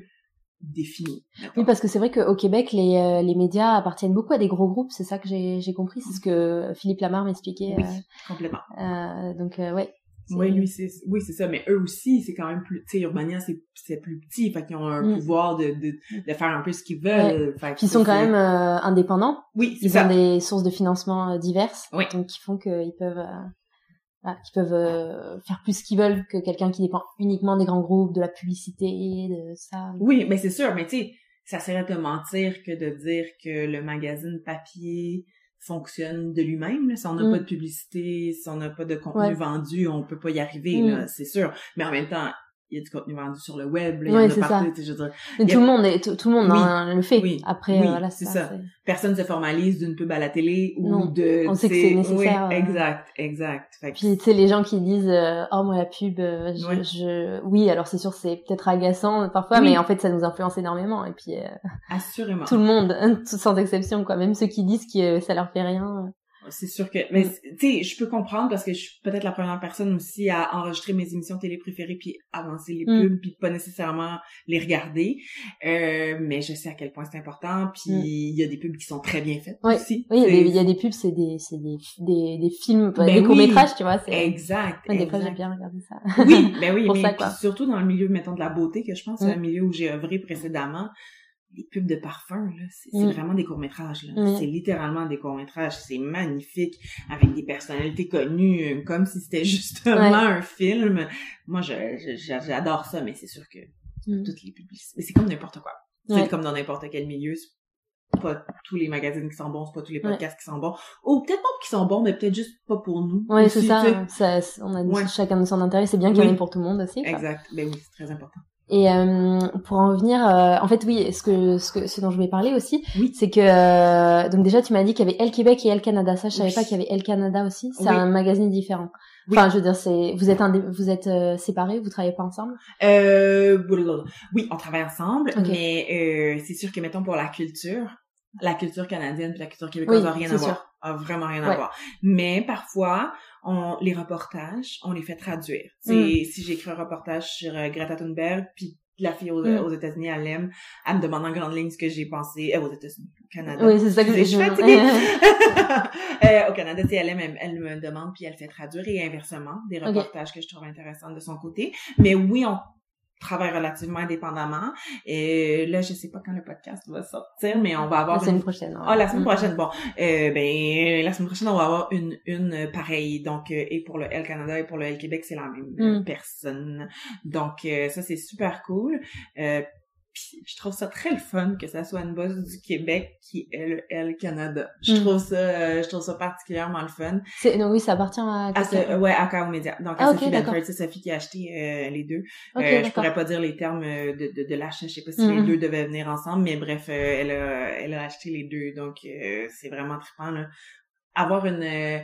définis. Oui, parce que c'est vrai qu'au Québec, les, euh, les médias appartiennent beaucoup à des gros groupes. C'est ça que j'ai, j'ai compris. C'est ce que Philippe Lamar m'expliquait. Oui, complètement. Euh, donc, euh, ouais. Oui, lui, c'est, oui, c'est ça. Mais eux aussi, c'est quand même plus, tu sais, Urbania, c'est, c'est plus petit. Fait qu'ils ont un mm. pouvoir de, de, de faire un peu ce qu'ils veulent. Ouais. Fait ils sont quand même euh, indépendants. Oui, c'est Ils ont des sources de financement euh, diverses. Oui. Donc, qui font qu'ils peuvent, euh, qu'ils peuvent euh, faire plus ce qu'ils veulent que quelqu'un qui dépend uniquement des grands groupes, de la publicité, de ça. Oui, mais c'est sûr. Mais tu sais, ça serait de mentir que de dire que le magazine papier, fonctionne de lui-même. Si on n'a mm. pas de publicité, si on n'a pas de contenu ouais. vendu, on peut pas y arriver, mm. c'est sûr. Mais en même temps, il y a du contenu vendu sur le web, là, il ouais, y en a partout, je veux dire. Mais tout le monde est, tout, tout le monde oui. hein, le fait. Oui. Après, oui, voilà, c'est ça. Personne se formalise d'une pub à la télé ou non. de. On sait que c'est nécessaire. Oui, exact, exact. Fait que... Puis tu sais les gens qui disent euh, oh moi la pub, euh, je, ouais. je, oui alors c'est sûr c'est peut-être agaçant parfois, oui. mais en fait ça nous influence énormément et puis. Euh, Assurément. (laughs) Tout le monde, (laughs) sans exception quoi, même ceux qui disent que ça leur fait rien c'est sûr que mais tu sais je peux comprendre parce que je suis peut-être la première personne aussi à enregistrer mes émissions télé préférées puis avancer les pubs mm. puis pas nécessairement les regarder euh, mais je sais à quel point c'est important puis il mm. y a des pubs qui sont très bien faites ouais. aussi oui il y, a des pubs c'est des c'est des, des des films ben des oui. courts métrages tu vois c'est exact ouais, des fois j'ai bien regardé ça oui ben oui (laughs) Pour mais ça, surtout dans le milieu mettons de la beauté que je pense mm. c'est un milieu où j'ai œuvré précédemment les pubs de parfum, là, c'est mm. vraiment des courts-métrages. Mm. C'est littéralement des courts-métrages. C'est magnifique, avec des personnalités connues, euh, comme si c'était (laughs) justement ouais. un film. Moi, j'adore ça, mais c'est sûr que mm. toutes les publicités... Mais c'est comme n'importe quoi. Ouais. C'est comme dans n'importe quel milieu. C'est pas tous les magazines qui sont bons, c'est pas tous les podcasts ouais. qui sont bons. Ou peut-être pas qui sont bons, mais peut-être juste pas pour nous. Ouais, c'est ça. ça. On a chacun de son intérêt. C'est bien qu'il y en ait pour tout le monde aussi. Exact. Ben oui, c'est très important. Et euh, pour en revenir, euh, en fait, oui, ce que ce que ce dont je vais parler aussi, oui. c'est que euh, donc déjà tu m'as dit qu'il y avait Elle Québec et Elle Canada. Ça, je savais oui. pas qu'il y avait Elle Canada aussi. C'est oui. un magazine différent. Enfin, je veux dire, c'est vous êtes indé... vous êtes euh, séparés, vous travaillez pas ensemble? Euh, Oui, on travaille ensemble, okay. mais c'est sûr que mettons pour la culture, la culture canadienne puis la culture québécoise n'a rien à voir, a vraiment rien à voir. Mais parfois, on, les reportages, on les fait traduire. Mm. Si j'écris un reportage sur euh, Greta Thunberg, puis la fille aux, mm. aux États-Unis, elle l'aime, elle me demande en grande ligne ce que j'ai pensé euh, aux États-Unis, au Canada. Oui, c'est ça que je suis fatiguée. (laughs) euh, au Canada, si elle aime, elle, elle, me demande puis elle fait traduire et inversement des reportages okay. que je trouve intéressants de son côté. Mais oui, on travaille relativement indépendamment. Et là, je sais pas quand le podcast va sortir, mais on va avoir... La semaine une... prochaine. Ouais. Ah, la semaine prochaine. Bon, euh, ben, la semaine prochaine, on va avoir une, une pareille. Donc, euh, et pour le L Canada et pour le L Québec, c'est la même mm. personne. Donc, euh, ça, c'est super cool. Euh, je trouve ça très le fun que ça soit une boss du Québec qui est le L Canada. Je mm. trouve ça, euh, je trouve ça particulièrement le fun. C'est, non, oui, ça appartient à. à ce, ouais, à Kao Media. Donc, à ah, Sophie okay, c'est Sophie qui a acheté euh, les deux. Okay, euh, je pourrais pas dire les termes de, de, de l'achat. Je sais pas si mm les deux devaient venir ensemble, mais bref, elle a, elle a acheté les deux. Donc, c'est vraiment trippant, là avoir une euh,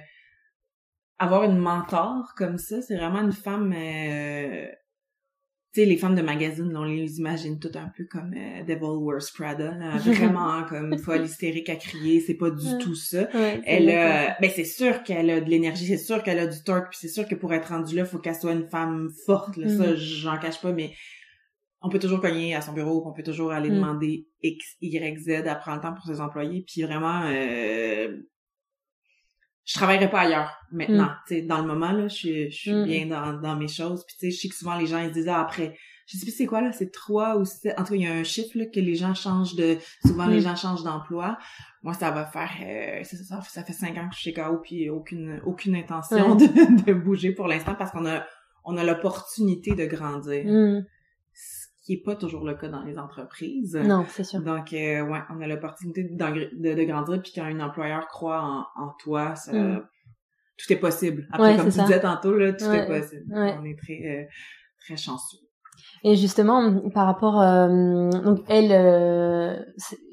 avoir une mentor comme ça, c'est vraiment une femme euh, sais les femmes de magazine on les imagine toutes un peu comme euh, Devil Wears Prada là, (laughs) vraiment comme folle hystérique à crier c'est pas du tout ça. Elle a ben c'est sûr qu'elle a de l'énergie c'est sûr qu'elle a du torque puis c'est sûr que pour être rendue là faut qu'elle soit une femme forte là, ça mm. j'en cache pas mais on peut toujours cogner à son bureau, on peut toujours aller mm. demander X, Y, Z, à prendre le temps pour ses employés, puis vraiment, euh, je travaillerai pas ailleurs maintenant. Mm. Tu sais, dans le moment là, je suis, je suis mm. bien dans, dans mes choses. Puis tu sais, je sais que souvent les gens ils disent ah, après, je sais plus c'est quoi là, c'est trois ou sept. En tout cas, il y a un chiffre là, que les gens changent de. Souvent les gens changent d'emploi. Moi, ça va faire, euh, ça, ça, fait cinq ans que je suis chez KO puis aucune aucune intention (laughs) de, de bouger pour l'instant parce qu'on a on a l'opportunité de grandir qui est pas toujours le cas dans les entreprises. Non, c'est sûr. Donc, euh, ouais, on a l'opportunité de, de, grandir, puis quand un employeur croit en, en toi, ça, mm. tout est possible. Après, comme tu disais tantôt, là, tout est possible. On est très, euh, très chanceux. Et justement, par rapport, euh, donc elle, euh,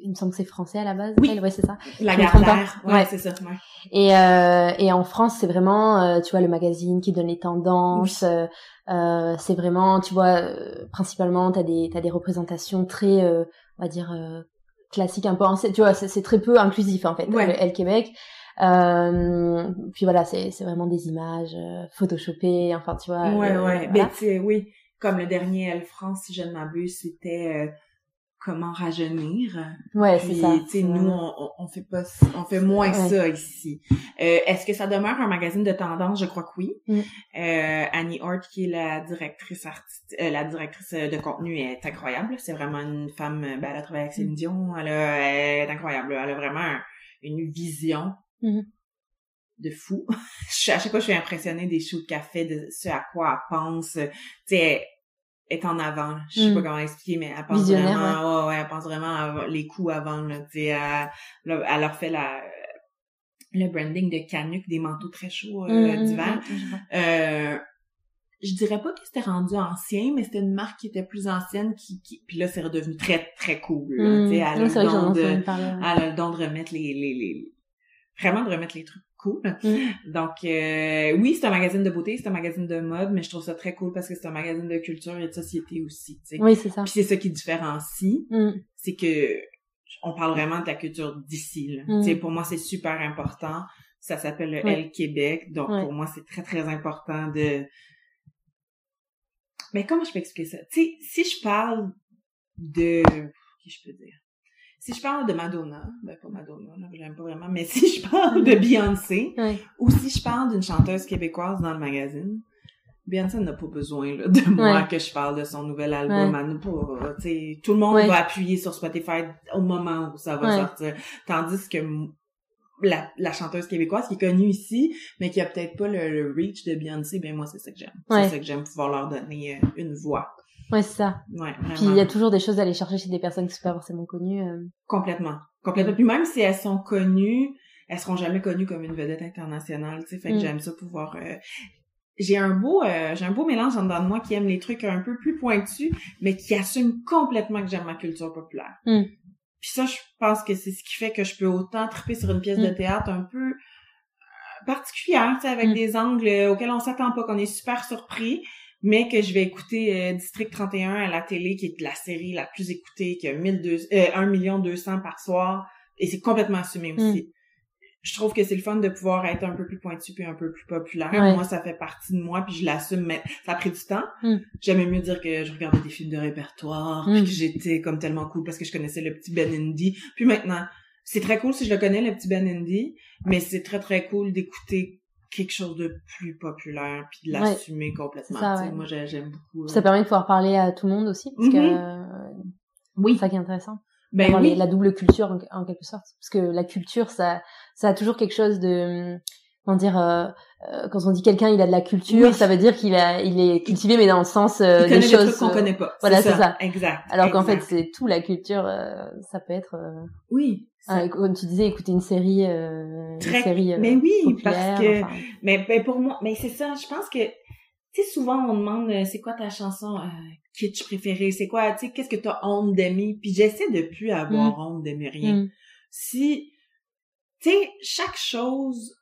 il me semble que c'est français à la base. Oui, elle, ouais, c'est ça. La Gardère, ouais, c'est ça. Ouais. Et euh, et en France, c'est vraiment, euh, tu vois, le magazine qui donne les tendances. Euh, euh, c'est vraiment, tu vois, principalement, t'as des t'as des représentations très, on va dire classiques, un peu, tu vois, c'est très peu inclusif en fait. Ouais. Le Elle Québec. Euh, puis voilà, c'est c'est vraiment des images photoshopées, enfin tu vois. Ouais, ouais. Ben, oui comme le dernier Elle France, si je ne m'abuse, c'était euh, comment rajeunir. Ouais, c'est ça. Tu nous, on, on, fait pas, on fait moins ça ici. Euh, Est-ce que ça demeure un magazine de tendance? Je crois que oui. Mm. Euh, Annie Hort, qui est la directrice artiste, euh, la directrice de contenu, est incroyable. C'est vraiment une femme. Ben, elle a travaillé avec Céline mm. Dion. Elle, est incroyable. Elle a vraiment une vision. Mm de fou. (laughs) à chaque fois, je suis impressionnée des choux de café, de ce à quoi elle pense. Tu sais, est en avant. Je sais pas hmm. comment expliquer, mais elle pense vraiment, ouais. elle pense vraiment les coups avant. Là, tu sais, elle, leur fait la le branding de Canuck, des manteaux très chauds euh, hmm, d'hiver. Hmm, euh, je dirais pas que c'était rendu ancien, mais c'était une marque qui était plus ancienne, qui, qui... puis là c'est redevenu très très cool. Là, mmh. elle, a le don de, elle a le don de remettre les, les, les vraiment de remettre les trucs cool. Mm. Donc euh, oui, c'est un magazine de beauté, c'est un magazine de mode, mais je trouve ça très cool parce que c'est un magazine de culture et de société aussi. sais. Oui, c'est ça. Puis c'est ça qui différencie, mm. c'est que on parle vraiment de la culture d'ici. Mm. Pour moi, c'est super important. Ça s'appelle le L Québec, donc pour moi, c'est très très important de. Mais comment je peux expliquer ça? Tu sais, si je parle de, qui je peux dire? Si je parle de Madonna, ben pas Madonna, j'aime pas vraiment, mais (laughs) si je parle de Beyoncé, ou si je parle d'une chanteuse québécoise dans le magazine, Beyoncé n'a pas besoin là, de moi que je parle de son nouvel album. Ouais. tout le monde va appuyer sur Spotify au moment où ça va sortir. Tandis que la, la, chanteuse québécoise qui est connue ici, mais qui a peut-être pas le, reach de Beyoncé, ben moi c'est ça que j'aime. C'est ça que j'aime pouvoir leur donner euh, une voix. Ouais, c'est ça. Ouais, Puis il y a toujours des choses à aller chercher chez des personnes qui sont pas forcément connues. Euh. Complètement. Complètement. Puis même si elles sont connues, elles seront jamais connues comme une vedette internationale, tu sais. Fait que mm. j'aime ça pouvoir... Euh, j'ai un beau euh, j'ai un beau mélange en dedans de moi qui aime les trucs un peu plus pointus, mais qui assume complètement que j'aime ma culture populaire. Mm. Puis ça, je pense que c'est ce qui fait que je peux autant triper sur une pièce de mm. théâtre un peu particulière, tu sais, avec des angles auxquels on s'attend pas, qu'on est super surpris, mais que je vais écouter euh, District 31 à la télé, qui est la série la plus écoutée, qui a 1200, euh, 1 million 200 par soir, et c'est complètement assumé hmm. aussi. Je trouve que c'est le fun de pouvoir être un peu plus pointu puis un peu plus populaire. Moi, ça fait partie de moi, puis je l'assume, mais ça a pris du temps. Hmm. J'aimais mieux dire que je regardais des films de répertoire, puis hmm. que j'étais comme tellement cool parce que je connaissais le petit Ben Indy. Puis maintenant, c'est très cool si je le connais, le petit Ben Indy, mais c'est très très cool d'écouter quelque chose de plus populaire puis de l'assumer complètement. Moi j'aime beaucoup. Ça permet de pouvoir parler à tout le monde aussi parce que mm-hmm. oui, c'est ça qui est intéressant. Ben oui. la double culture en, quelque sorte parce que la culture ça ça a toujours quelque chose de comment dire euh, euh, quand on dit quelqu'un il a de la culture ça veut dire qu'il a il est cultivé mais dans le sens euh, des choses qu'on connaît pas voilà c'est ça. exact alors qu'en fait c'est tout la culture ça peut être oui ah, comme tu disais, écouter une série, euh, une série. Euh, mais oui, parce que, mais, mais, pour moi, mais c'est ça. Je pense que, tu sais, souvent on demande, euh, c'est quoi ta chanson euh, kitsch préférée, c'est quoi, tu sais, qu'est-ce que t'as honte d'aimer? Puis j'essaie de plus avoir mm. honte d'aimer rien. Mm. Si tu sais, chaque chose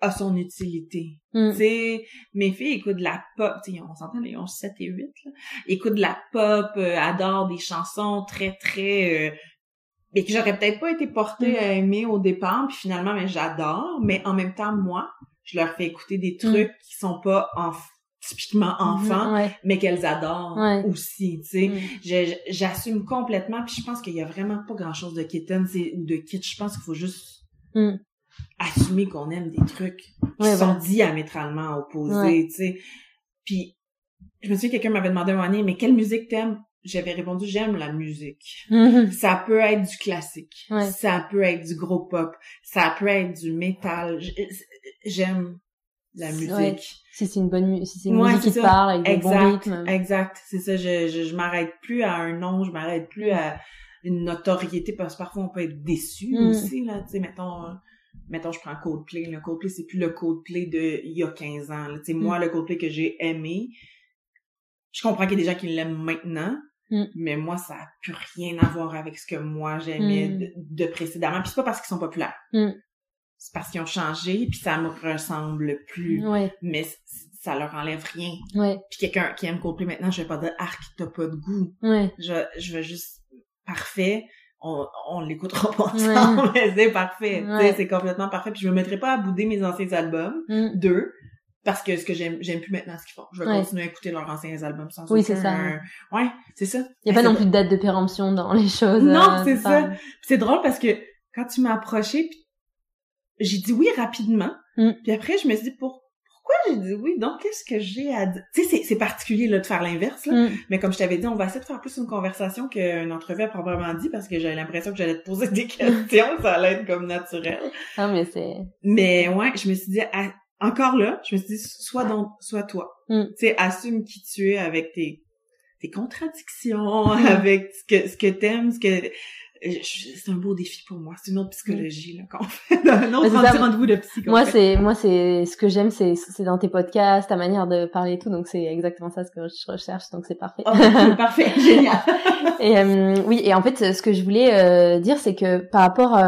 a son utilité. Mm. Tu sais, mes filles écoutent de la pop, tu sais, on s'entend, ils ont 7 et 8, là. Écoutent de la pop, euh, adorent des chansons très, très... Euh, mais que j'aurais peut-être pas été portée Mm. à aimer au départ, puis finalement, mais j'adore. Mais en même temps, moi, je leur fais écouter des trucs qui sont pas typiquement enfants, Mhm, ouais. mais qu'elles adorent Ouais. aussi, tu sais. Mm. J'assume complètement, puis je pense qu'il y a vraiment pas grand-chose de kitten ou de kitsch. Je pense qu'il faut juste Mm. Assumer qu'on aime des trucs qui Ouais, sont diamétralement opposés, tu sais. Puis, je me souviens, quelqu'un m'avait demandé un moment donné, mais quelle musique t'aimes? J'avais répondu, j'aime la musique. Mhm. Ça peut être du classique. Ouais. Ça peut être du gros pop. Ça peut être du métal. J- J'aime la musique. Ouais. Si c'est une bonne si c'est une Ouais, musique qui te parle avec des bons Exact, rythmes. exact. C'est ça, je, je, je m'arrête plus à un nom, je m'arrête plus à une notoriété, parce que parfois on peut être déçu Mm. aussi, là, tu sais, mettons, euh, mettons, je prends Coldplay, le Coldplay, c'est plus le Coldplay de il y a 15 ans, tu sais, moi, le Coldplay que j'ai aimé, je comprends qu'il y a des gens qui l'aiment maintenant, Mm. mais moi, ça a plus rien à voir avec ce que moi j'aimais Mm. de, de précédemment, puis c'est pas parce qu'ils sont populaires. Mm. C'est parce qu'ils ont changé, puis ça me ressemble plus. Ouais, Mais ça leur enlève rien ouais, puis quelqu'un qui aime Coldplay maintenant, je vais pas dire arc, t'as pas de goût. ouais. Je, je vais juste parfait. On, on l'écoutera pas ensemble, mais c'est parfait. Ouais. c'est complètement parfait. Puis je me mettrai pas à bouder mes anciens albums, Mm. deux, parce que ce que j'aime, j'aime plus maintenant ce qu'ils font. Je vais Ouais. continuer à écouter leurs anciens albums sans Oui, aucun- c'est ça. Ouais, c'est ça. Il y a pas non plus de date de péremption dans les choses. Non, euh, c'est ça. C'est drôle parce que quand tu m'as approché, j'ai dit oui rapidement. Mm. Puis après, je me suis dit, pour, pourquoi j'ai dit oui? Donc, qu'est-ce que j'ai à dire? Tu sais, c'est- particulier là, de faire l'inverse. là. Mm. Mais comme je t'avais dit, on va essayer de faire plus une conversation qu'une entrevue à proprement dit parce que j'avais l'impression que j'allais te poser des (laughs) questions. ça allait être comme naturel. Ah, mais c'est... Mais ouais, je me suis dit, ah, encore là, je me suis dit, sois donc, sois toi. Mm. Tu sais, assume qui tu es avec tes, tes contradictions, (laughs) avec ce que, ce que t'aimes, ce que, c'est un beau défi pour moi. C'est une autre psychologie, là, qu'on fait. (laughs) Un autre rendez-vous de psy qu'on Moi, c'est, moi, c'est, ce que j'aime, c'est, c'est dans tes podcasts, ta manière de parler et tout, donc c'est exactement ça ce que je recherche, donc c'est parfait. Oh, cool, (laughs) parfait, (laughs) génial. Et euh, oui, et en fait, ce que je voulais euh, dire, c'est que par rapport, euh,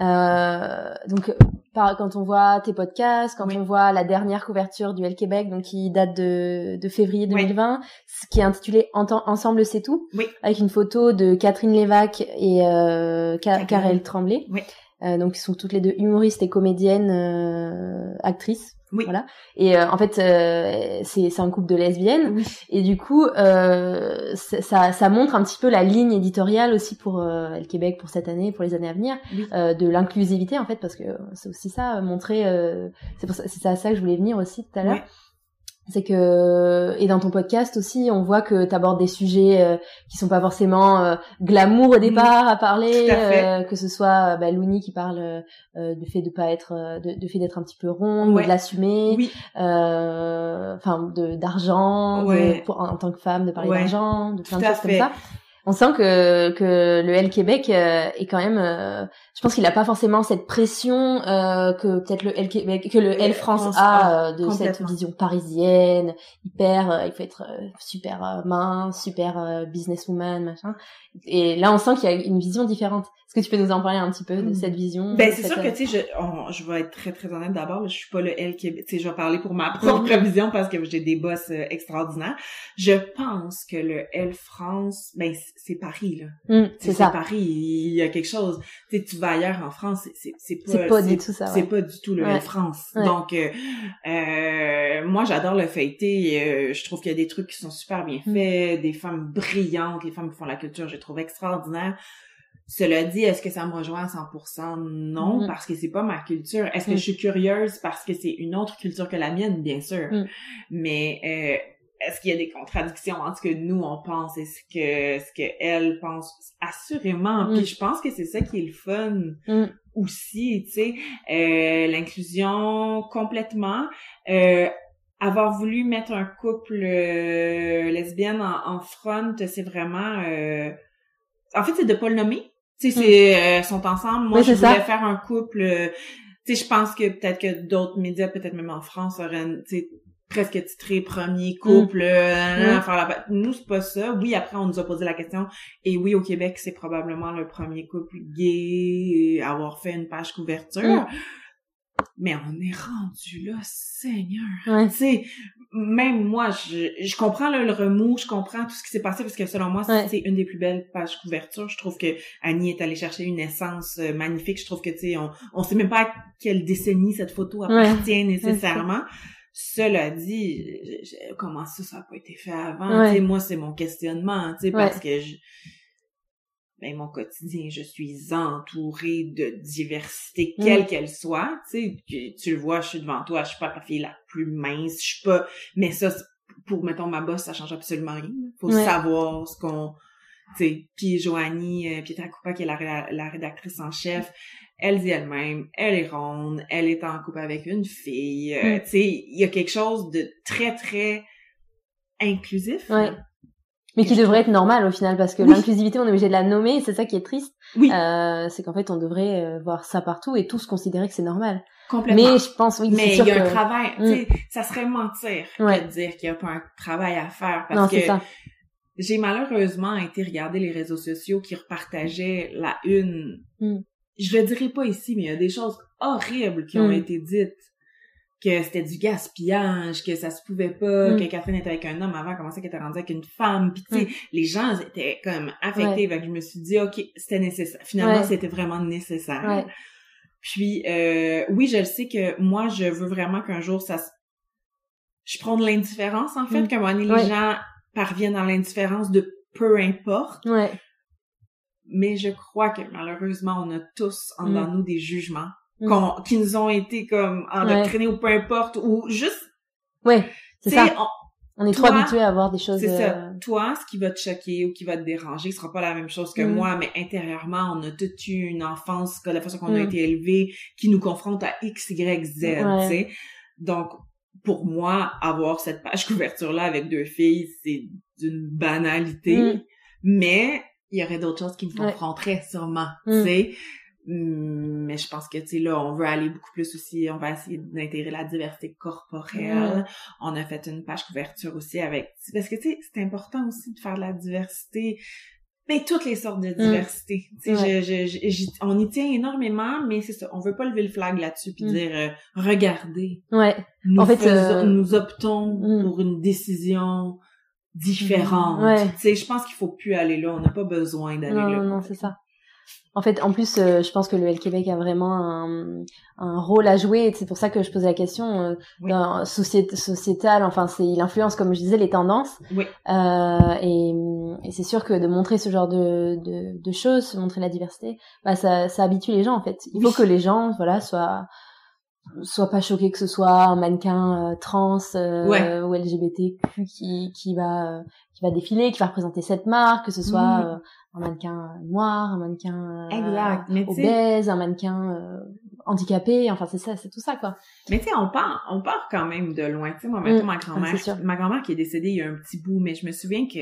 euh, donc, par, quand on voit tes podcasts, quand Oui. on voit la dernière couverture du L Québec, donc qui date de, de février Oui. 2020, ce qui est intitulé Ensemble c'est tout, Oui. avec une photo de Catherine Lévesque et euh, Ka- Karel. Tremblay, Oui. Donc qui sont toutes les deux humoristes et comédiennes, euh, actrices. Oui. Voilà. Et euh, en fait, euh, c'est c'est un couple de lesbiennes. Oui. Et du coup, euh, ça, ça- montre un petit peu la ligne éditoriale aussi pour euh, le Québec pour cette année, pour les années à venir, Oui. euh, de l'inclusivité en fait, parce que c'est aussi ça, euh, montrer. euh, c'est pour ça, c'est à ça que je voulais venir aussi tout à l'heure. C'est que et dans ton podcast aussi, on voit que tu abordes des sujets euh, qui sont pas forcément euh, glamour au départ à parler, à euh, que ce soit euh, bah, Louni qui parle euh, du fait de pas être, euh, de, de fait d'être un petit peu ronde, Ouais. de l'assumer, Oui, euh, enfin de d'argent, Ouais. en, en tant que femme de parler Ouais. d'argent, de plein Tout de choses comme ça. On sent que que le L Québec euh, est quand même, euh, je pense qu'il a pas forcément cette pression euh, que peut-être le L Québec, que le L France France a a, euh, de cette vision parisienne, hyper, euh, il faut être euh, super euh, mince, super euh, businesswoman, machin. Et là, on sent qu'il y a une vision différente. Est-ce que tu peux nous en parler un petit peu de Mm. cette vision Ben, c'est cette, sûr que, tu sais, je, on- je vais être très, très honnête d'abord. Je suis pas le L Québec. Tu sais, je vais parler pour ma propre (laughs) vision parce que j'ai des boss extraordinaires. Je pense que le L France, ben, c'est Paris, là. Sais, c'est ça. Paris, il y a quelque chose. Tu sais, tu vas ailleurs en France, c'est- c'est pas... C'est pas du tout ça. C'est pas du tout le Ouais. France. Ouais. Donc, euh, euh, moi, j'adore le feuilleté. Euh, je trouve qu'il y a des trucs qui sont super bien Mm. faits, des femmes brillantes, les femmes qui font la culture, je trouve extraordinaires. Cela dit, est-ce que ça me rejoint à 100%? Non, Mm. parce que c'est pas ma culture. Est-ce que je suis curieuse parce que c'est une autre culture que la mienne? Bien sûr. Mais euh, est-ce qu'il y a des contradictions entre ce que nous, on pense et ce que ce que elle pense? Assurément. Mm. Puis je pense que c'est ça qui est le fun Mm. aussi, tu sais. Euh, L'inclusion complètement. Euh, avoir voulu mettre un couple euh, lesbienne en, en front, c'est vraiment... euh, En fait, c'est de pas le nommer. Tu sais, c'est euh, sont ensemble. Moi, Mm. Oui, je voulais ça. faire un couple... euh, tu sais, je pense que peut-être que d'autres médias, peut-être même en France, auraient, presque titré premier couple mm. euh, faire la nous c'est pas ça. Oui après on nous a posé la question. Et oui au Québec c'est probablement le premier couple gay à avoir fait une page couverture. Mm. mais on est rendu là Seigneur. Ouais. tu sais même moi je, je comprends le remous je comprends tout ce qui s'est passé parce que selon moi c'est une des plus belles pages couverture je trouve que Annie est allée chercher une essence euh, magnifique. Je trouve que tu sais on on sait même pas à quelle décennie cette photo appartient nécessairement cela dit, comment ça, ça n'a pas été fait avant? moi, c'est mon questionnement, parce que je, ben, mon quotidien, je suis entourée de diversité, mm. quelle qu'elle soit. Tu tu le vois, je suis devant toi, je suis pas la fille la plus mince, je suis pas... Mais ça, pour, mettons, ma bosse, ça change absolument rien. Faut savoir ce qu'on... Tu sais, puis Joanie, euh, Pietra Coupa, qui est la, la rédactrice en chef, elle dit elle-même, elle est ronde, elle est en couple avec une fille. Euh, mm. Il y a quelque chose de très, très inclusif. Ouais. Mais qui devrait être normal au final, parce que l'inclusivité, on est obligé de la nommer, et c'est ça qui est triste. Oui. Euh, c'est qu'en fait, on devrait euh, voir ça partout et tous considérer que c'est normal. Complètement. Mais je pense, oui, Mais il y a un travail, mm. ça serait mentir de dire qu'il n'y a pas un travail à faire, parce non, que ça. J'ai malheureusement été regarder les réseaux sociaux qui repartageaient la une mm je le dirai pas ici, mais il y a des choses horribles qui ont hmm. été dites. Que c'était du gaspillage, que ça se pouvait pas, hmm. que Catherine était avec un homme avant, comment ça qu'elle était rendue avec une femme, puis tu sais, hmm. les gens étaient comme affectés, ouais. je me suis dit, ok, c'était nécessaire. Finalement, c'était vraiment nécessaire. Puis, euh, oui, je le sais que moi, je veux vraiment qu'un jour, ça Je prends de l'indifférence, en fait, un moment donné, les gens parviennent dans l'indifférence de peu importe. Ouais mais je crois que malheureusement, on a tous en mm. nous des jugements mm. qui nous ont été comme endoctrinés ou peu importe, ou juste... Oui, c'est ça. On, est trop habitués à avoir des choses... C'est ça. Euh, toi, ce qui va te choquer ou qui va te déranger sera pas la même chose que mm. moi, mais intérieurement, on a toute eu une enfance, la façon qu'on a été élevé, qui nous confronte à X, Y, Z, tu sais. Donc, pour moi, avoir cette page (laughs) couverture-là avec deux filles, c'est d'une banalité. Mais il y aurait d'autres choses qui me confronteraient sûrement, tu mm. sais. Mm, mais je pense que, tu sais, là, on veut aller beaucoup plus aussi, on va essayer d'intégrer la diversité corporelle. Mm. On a fait une page couverture aussi avec... Parce que, tu sais, c'est important aussi de faire de la diversité mais toutes les sortes de diversité. Tu sais, je, je, on y tient énormément, mais c'est ça, on veut pas lever le flag là-dessus puis dire euh, regardez. Ouais. Nous en fait, euh, nous optons pour une décision différente. Ouais. Tu sais, je pense qu'il faut plus aller là. On n'a pas besoin d'aller là. Non, non, c'est ça. En fait, en plus, euh, je pense que le L Québec a vraiment un, un rôle à jouer. C'est pour ça que je posais la question euh, oui. sociétal. Enfin, c'est il influence, comme je disais, les tendances. Oui. Euh, et, et c'est sûr que de montrer ce genre de, de, de choses, montrer la diversité, bah ça, ça habitue les gens en fait. Il faut que les gens, voilà, soient soit pas choqué que ce soit un mannequin euh, trans euh, ou LGBTQ qui qui va euh, qui va défiler, qui va représenter cette marque, que ce soit un mannequin noir, un mannequin exact. Mais obèse, un mannequin handicapé, enfin c'est ça, c'est tout ça quoi. Mais tu sais, on part on part quand même de loin. Tu sais, moi maintenant mm. ma grand-mère, ma grand-mère qui est décédée il y a un petit bout, mais je me souviens que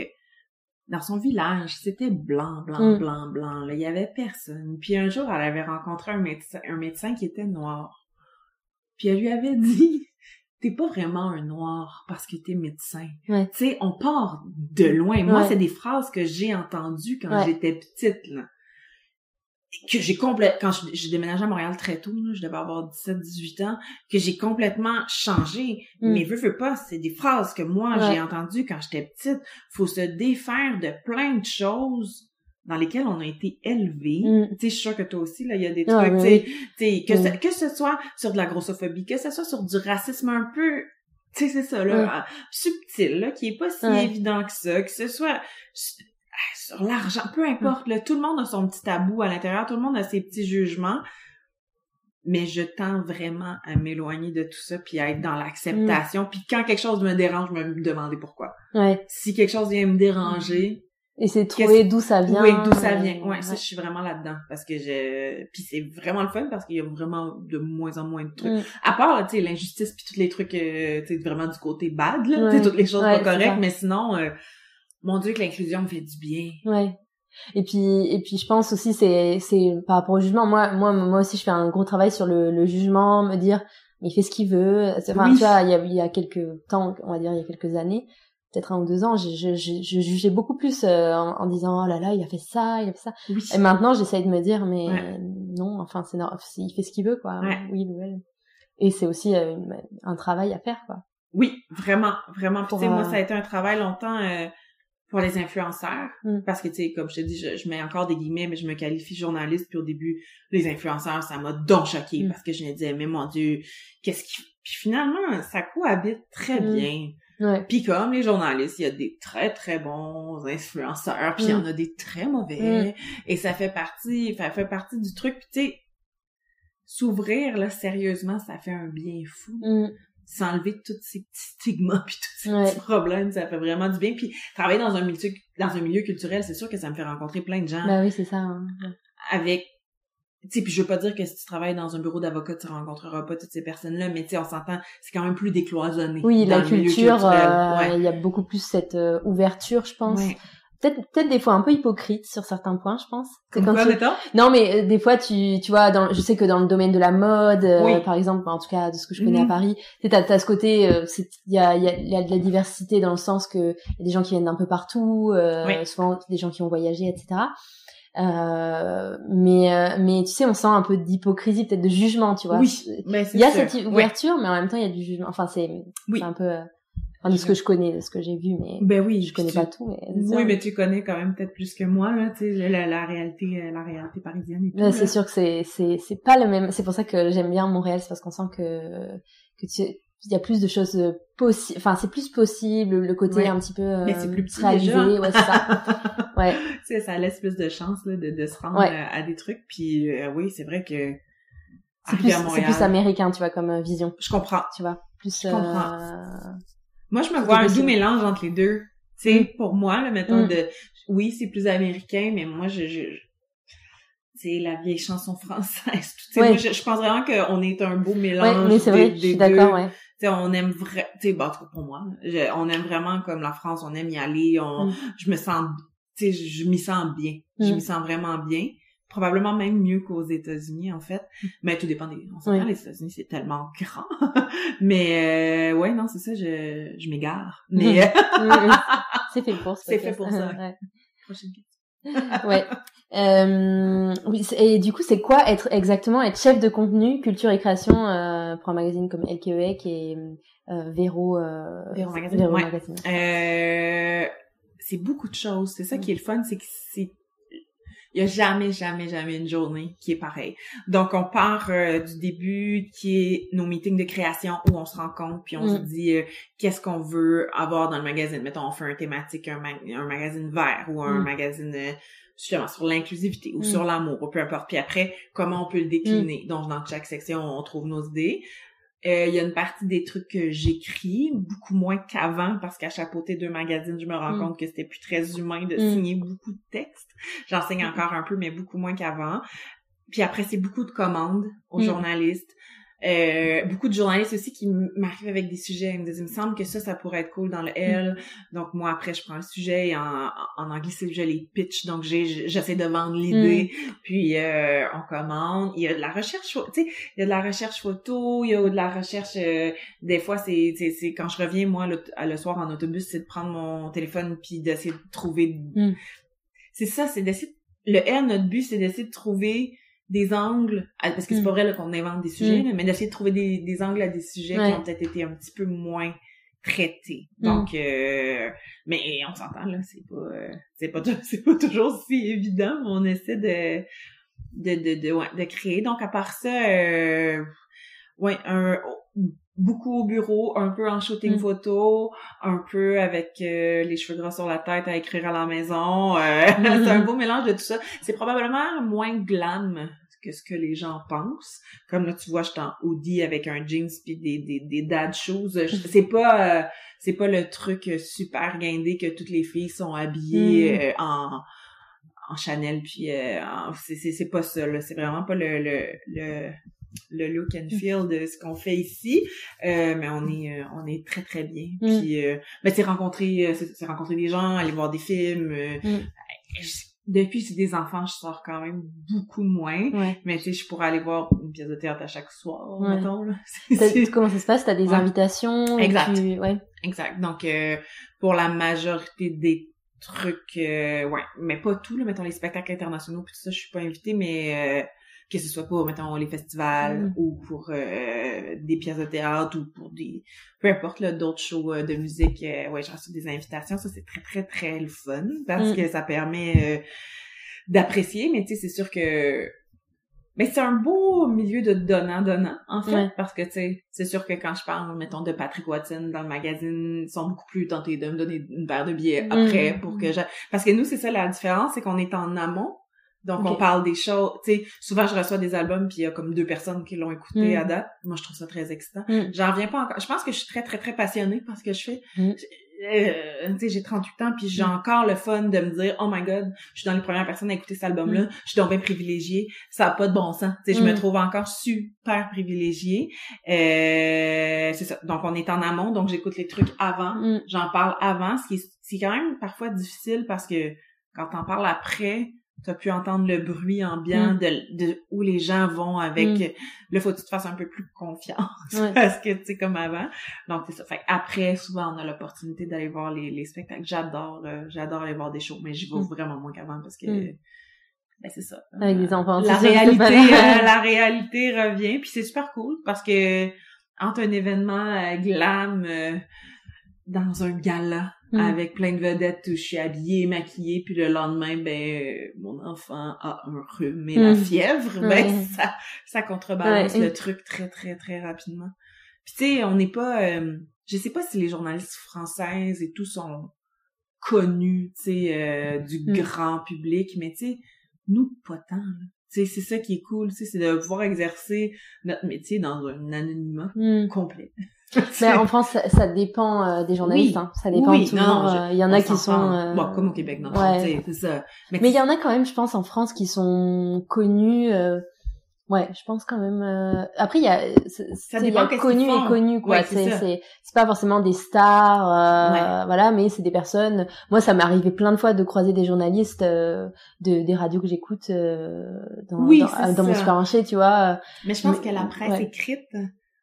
dans son village, c'était blanc, blanc, mm. blanc, blanc. Là. Il y avait personne. Puis un jour, elle avait rencontré un médecin, un médecin qui était noir. Puis elle lui avait (laughs) dit, t'es pas vraiment un noir parce que t'es médecin. Tu sais, on part de loin. Moi, c'est des phrases que j'ai entendues quand j'étais petite, là. Que j'ai complètement, quand j'ai déménagé à Montréal très tôt, là, je devais avoir 17, 18 ans, que j'ai complètement changé. Mm. Mais veux, veux pas, c'est des phrases que moi, j'ai entendues quand j'étais petite. Faut se défaire de plein de choses dans lesquels on a été élevés. Mm. Tu sais, je suis sûre que toi aussi, là, il y a des ah, trucs, tu sais, que, ce, que ce soit sur de la grossophobie, que ce soit sur du racisme un peu, tu sais, c'est ça, là, subtil, là, qui est pas si évident que ça, que ce soit sur l'argent, peu importe, là, tout le monde a son petit tabou à l'intérieur, tout le monde a ses petits jugements, mais je tends vraiment à m'éloigner de tout ça puis à être dans l'acceptation mm. puis quand quelque chose me dérange je me demander pourquoi ouais. si quelque chose vient me déranger et c'est trouver d'où ça vient. Oui, d'où ça vient. Ouais, ça, je suis vraiment là-dedans. Parce que je... Puis c'est vraiment le fun parce qu'il y a vraiment de moins en moins de trucs. Mm. À part, tu sais, l'injustice puis tous les trucs, euh, tu sais, vraiment du côté bad, là. Tu sais, toutes les choses pas correctes. Mais sinon, euh, mon Dieu, que l'inclusion me fait du bien. Ouais. Et puis, et puis, je pense aussi, c'est, c'est par rapport au jugement. Moi, moi, moi aussi, je fais un gros travail sur le, le jugement, me dire, il fait ce qu'il veut. Enfin, tu vois, il y a, il y a quelques temps, on va dire, il y a quelques années, peut-être un ou deux ans, je, je, je, je jugeais beaucoup plus euh, en, disant oh là là, il a fait ça, il a fait ça. Et maintenant, j'essaye de me dire mais non, enfin c'est il fait ce qu'il veut quoi. Oui ou elle. Et c'est aussi euh, un travail à faire quoi. Oui, vraiment, vraiment. sais, moi, ça a été un travail longtemps pour les influenceurs mm. parce que tu sais comme je te dis je, mets encore des guillemets mais je me qualifie journaliste puis au début les influenceurs ça m'a donc choqué mm. parce que je me disais mais mon dieu qu'est-ce qui puis finalement ça cohabite très mm. bien ouais. puis comme les journalistes il y a des très très bons influenceurs puis il y en a des très mauvais et ça fait partie ça fait partie du truc puis tu sais s'ouvrir là sérieusement ça fait un bien fou s'enlever tous ces petits stigmas puis tous ces petits problèmes, ça fait vraiment du bien. Puis travailler dans un milieu dans un milieu culturel, c'est sûr que ça me fait rencontrer plein de gens. Ben oui, c'est ça. Hein. Avec tu sais puis je veux pas dire que si tu travailles dans un bureau d'avocat tu rencontreras pas toutes ces personnes-là mais tu sais on s'entend c'est quand même plus décloisonné oui la culture euh, il y a beaucoup plus cette euh, ouverture je pense. Peut-être peut-être des fois un peu hypocrite sur certains points je pense. C'est quand tu... non mais euh, des fois tu tu vois dans je sais que dans le domaine de la mode euh, par exemple en tout cas de ce que je connais à mhm. Paris tu t'as as ce côté il y a il y a, de la diversité dans le sens que y a des gens qui viennent d'un peu partout souvent des gens qui ont voyagé etc mais mais tu sais on sent un peu d'hypocrisie peut-être de jugement tu vois oui il y a cette ouverture mais en même temps il y a du jugement enfin c'est c'est un peu Enfin, de ce que je connais, de ce que j'ai vu, mais ben oui, je connais pas tout. Mais oui, mais tu connais quand même peut-être plus que moi là, tu sais, la, la, réalité, euh, la réalité parisienne. Et c'est sûr que c'est c'est c'est pas le même. C'est pour ça que j'aime bien Montréal, c'est parce qu'on sent que que tu il y a plus de choses possibles enfin c'est plus possible le côté un petit peu euh, mais c'est plus petit réalisé déjà. ouais c'est ça (laughs) ouais c'est ça laisse plus de chance là, de, de se rendre à, des trucs puis euh, oui c'est vrai que c'est plus américain tu vois comme vision je comprends tu vois plus je comprends moi, je me vois un doux mélange entre les deux. Tu sais, mm. pour moi, là, mettons, mm. de, oui, c'est plus américain, mais moi, je, je, c'est la vieille chanson française. (laughs) Tu sais, moi, je, pense vraiment qu'on est un beau mélange. Ouais, mais c'est vrai, je suis d'accord, ouais. Tu sais, on aime vraiment, tu sais, bah, pour moi, on aime vraiment comme la France, on aime y aller, on, mm. je me sens, tu sais, je m'y sens bien. Je m'y sens vraiment bien. Probablement même mieux qu'aux États-Unis en fait. Mm. mais tout dépend des on s'entend les États-Unis c'est tellement (laughs) grand. Mais euh, ouais non c'est ça je je m'égare. Mm. mais (laughs) c'est fait pour ça c'est fait pour ça ouais. (laughs) prochaine question. Ouais euh, oui, et du coup, c'est quoi être exactement être chef de contenu, culture et création euh, pour un magazine comme LKEEC et euh, Véro, euh, Véro Magazine. Véro Magazine. Euh, c'est beaucoup de choses. C'est ça qui est le fun, c'est que c'est il y a jamais, jamais, jamais une journée qui est pareille. Donc, on part euh, du début qui est nos meetings de création où on se rencontre puis on se mm. dit euh, qu'est-ce qu'on veut avoir dans le magazine. Mettons, on fait un thématique, un, un magazine vert ou un mm. magazine euh, sur l'inclusivité ou mm. sur l'amour ou peu importe. Puis après, comment on peut le décliner? Donc, dans chaque section, on trouve nos idées. Euh, il y a une partie des trucs que j'écris, beaucoup moins qu'avant, parce qu'à chapeauter deux magazines, je me rends mm. compte que c'était plus très humain de mm. signer beaucoup de textes. J'enseigne mm. encore un peu, mais beaucoup moins qu'avant. Puis après, c'est beaucoup de commandes aux journalistes. Euh, beaucoup de journalistes aussi qui m'arrivent avec des sujets. Ils me disent, il me semble que ça, ça pourrait être cool dans le L. Donc moi, après, je prends le sujet en, en anglais, c'est je les pitch. Donc j'essaie de vendre l'idée. Mm. Puis euh, on commande. Il y a de la recherche, tu sais, il y a de la recherche photo, il y a de la recherche. Euh, des fois, c'est, c'est, quand je reviens moi le, le soir en autobus, c'est de prendre mon téléphone puis d'essayer de trouver. Mm. C'est ça, c'est d'essayer. Le L, notre but, c'est d'essayer de trouver des angles, parce que c'est pas mm. vrai qu'on invente des sujets, mm. mais d'essayer de trouver des, des angles à des sujets qui ont peut-être été un petit peu moins traités. Mm. Donc, euh, mais on s'entend là, c'est pas, euh, c'est pas, (laughs) c'est pas toujours si évident. Mais on essaie de, de, de, de, ouais, de créer. Donc à part ça, euh, ouais, un beaucoup au bureau, un peu en shooting photo, un peu avec les cheveux gras sur la tête à écrire à la maison. (laughs) c'est un beau mélange de tout ça. C'est probablement moins glam que ce que les gens pensent. Comme là, tu vois, je suis en hoodie avec un jeans puis des, des, des dad shoes. C'est pas, euh, c'est pas le truc super guindé que toutes les filles sont habillées mm. euh, en, en Chanel puis euh, c'est, c'est, pas ça, là. C'est vraiment pas le, le, le le look and feel de ce qu'on fait ici mais on est on est très très bien mm. puis mais c'est rencontrer c'est rencontrer des gens aller voir des films mm depuis que j'ai des enfants, je sors quand même beaucoup moins. Ouais. Mais tu sais, je pourrais aller voir une pièce de théâtre à chaque soir, Ouais. mettons. Là. (laughs) Comment ça se passe? T'as des Ouais. invitations Exact. tu- Ouais. Exact. Donc, euh, pour la majorité des trucs, euh, ouais, mais pas tout, là, mettons les spectacles internationaux, puis tout ça, je suis pas invitée, mais euh, que ce soit pour, mettons, les festivals Mm. ou pour euh, des pièces de théâtre ou pour des... Peu importe, là, d'autres shows euh, de musique, euh, ouais, j'ai reçu des invitations. Ça, c'est très, très, très le fun parce Mm. que ça permet euh, d'apprécier, mais tu sais, c'est sûr que... Mais c'est un beau milieu de donnant-donnant, en fait, Ouais. parce que, tu sais, c'est sûr que quand je parle, mettons, de Patrick Watson dans le magazine, ils sont beaucoup plus tentés de me donner une paire de billets Mm. après pour que je... Parce que nous, c'est ça la différence, c'est qu'on est en amont, donc on parle des choses, tu sais, souvent je reçois des albums puis il y a comme deux personnes qui l'ont écouté Mm. à date. Moi, je trouve ça très excitant. Mm. J'en reviens pas encore. Je pense que je suis très, très, très passionnée par ce que je fais. Mm. Euh, tu sais, j'ai 38 ans, puis j'ai Mm. encore le fun de me dire, oh my god, je suis dans les premières personnes à écouter cet album-là, je suis donc bien privilégiée, ça a pas de bon sens. Tu sais, je me Mm. trouve encore super privilégiée. Euh, c'est ça. Donc, on est en amont, donc j'écoute les trucs avant, Mm. j'en parle avant, ce qui est, c'est quand même parfois difficile parce que quand t'en parles après, t'as pu entendre le bruit ambiant Mm. de, de où les gens vont avec, Mm. là, faut que tu te fasses un peu plus confiance Ouais. (laughs) parce que, tu sais, comme avant. Donc, c'est ça. Fait après, souvent, on a l'opportunité d'aller voir les, les spectacles. J'adore, euh, j'adore aller voir des shows, mais j'y vais Mm. vraiment moins qu'avant parce que, ben, c'est ça. Avec des enfants. La réalité, euh, (laughs) la- réalité revient, puis c'est super cool parce que entre un événement euh, glam euh, dans un gala Mm. avec plein de vedettes où je suis habillée, maquillée, puis le lendemain, ben euh, mon enfant a un rhume et la Mm. fièvre, ben Ouais. (laughs) ça, ça contrebalance Ouais. le truc très très très rapidement. Puis tu sais, on n'est pas, euh, je sais pas si les journalistes françaises et tout sont connus, tu sais, euh, du Mm. grand public, mais tu sais, nous pas tant. là. Tu sais, c'est ça qui est cool, tu sais, c'est de pouvoir exercer notre métier dans un anonymat complet. Ben, en France, ça, ça dépend euh, des journalistes. Oui. hein. Ça dépend Oui, toujours. non, euh, Il y en On a qui sont. euh, Bon, comme au Québec, non, ouais. ça. Mais, Mais il y en a quand même, je pense, en France qui sont connus. euh, Ouais, je pense quand même. euh, Après, il y a, c'est- il y a connu et connu quoi. Ouais, c'est c'est ça. pas forcément des stars, euh, Ouais. voilà, mais c'est des personnes. Moi, ça m'est arrivé plein de fois de croiser des journalistes euh, de des radios que j'écoute euh, dans Oui, dans, dans mon ça. supermarché, tu vois. mais je pense Mais- que la presse ouais. écrite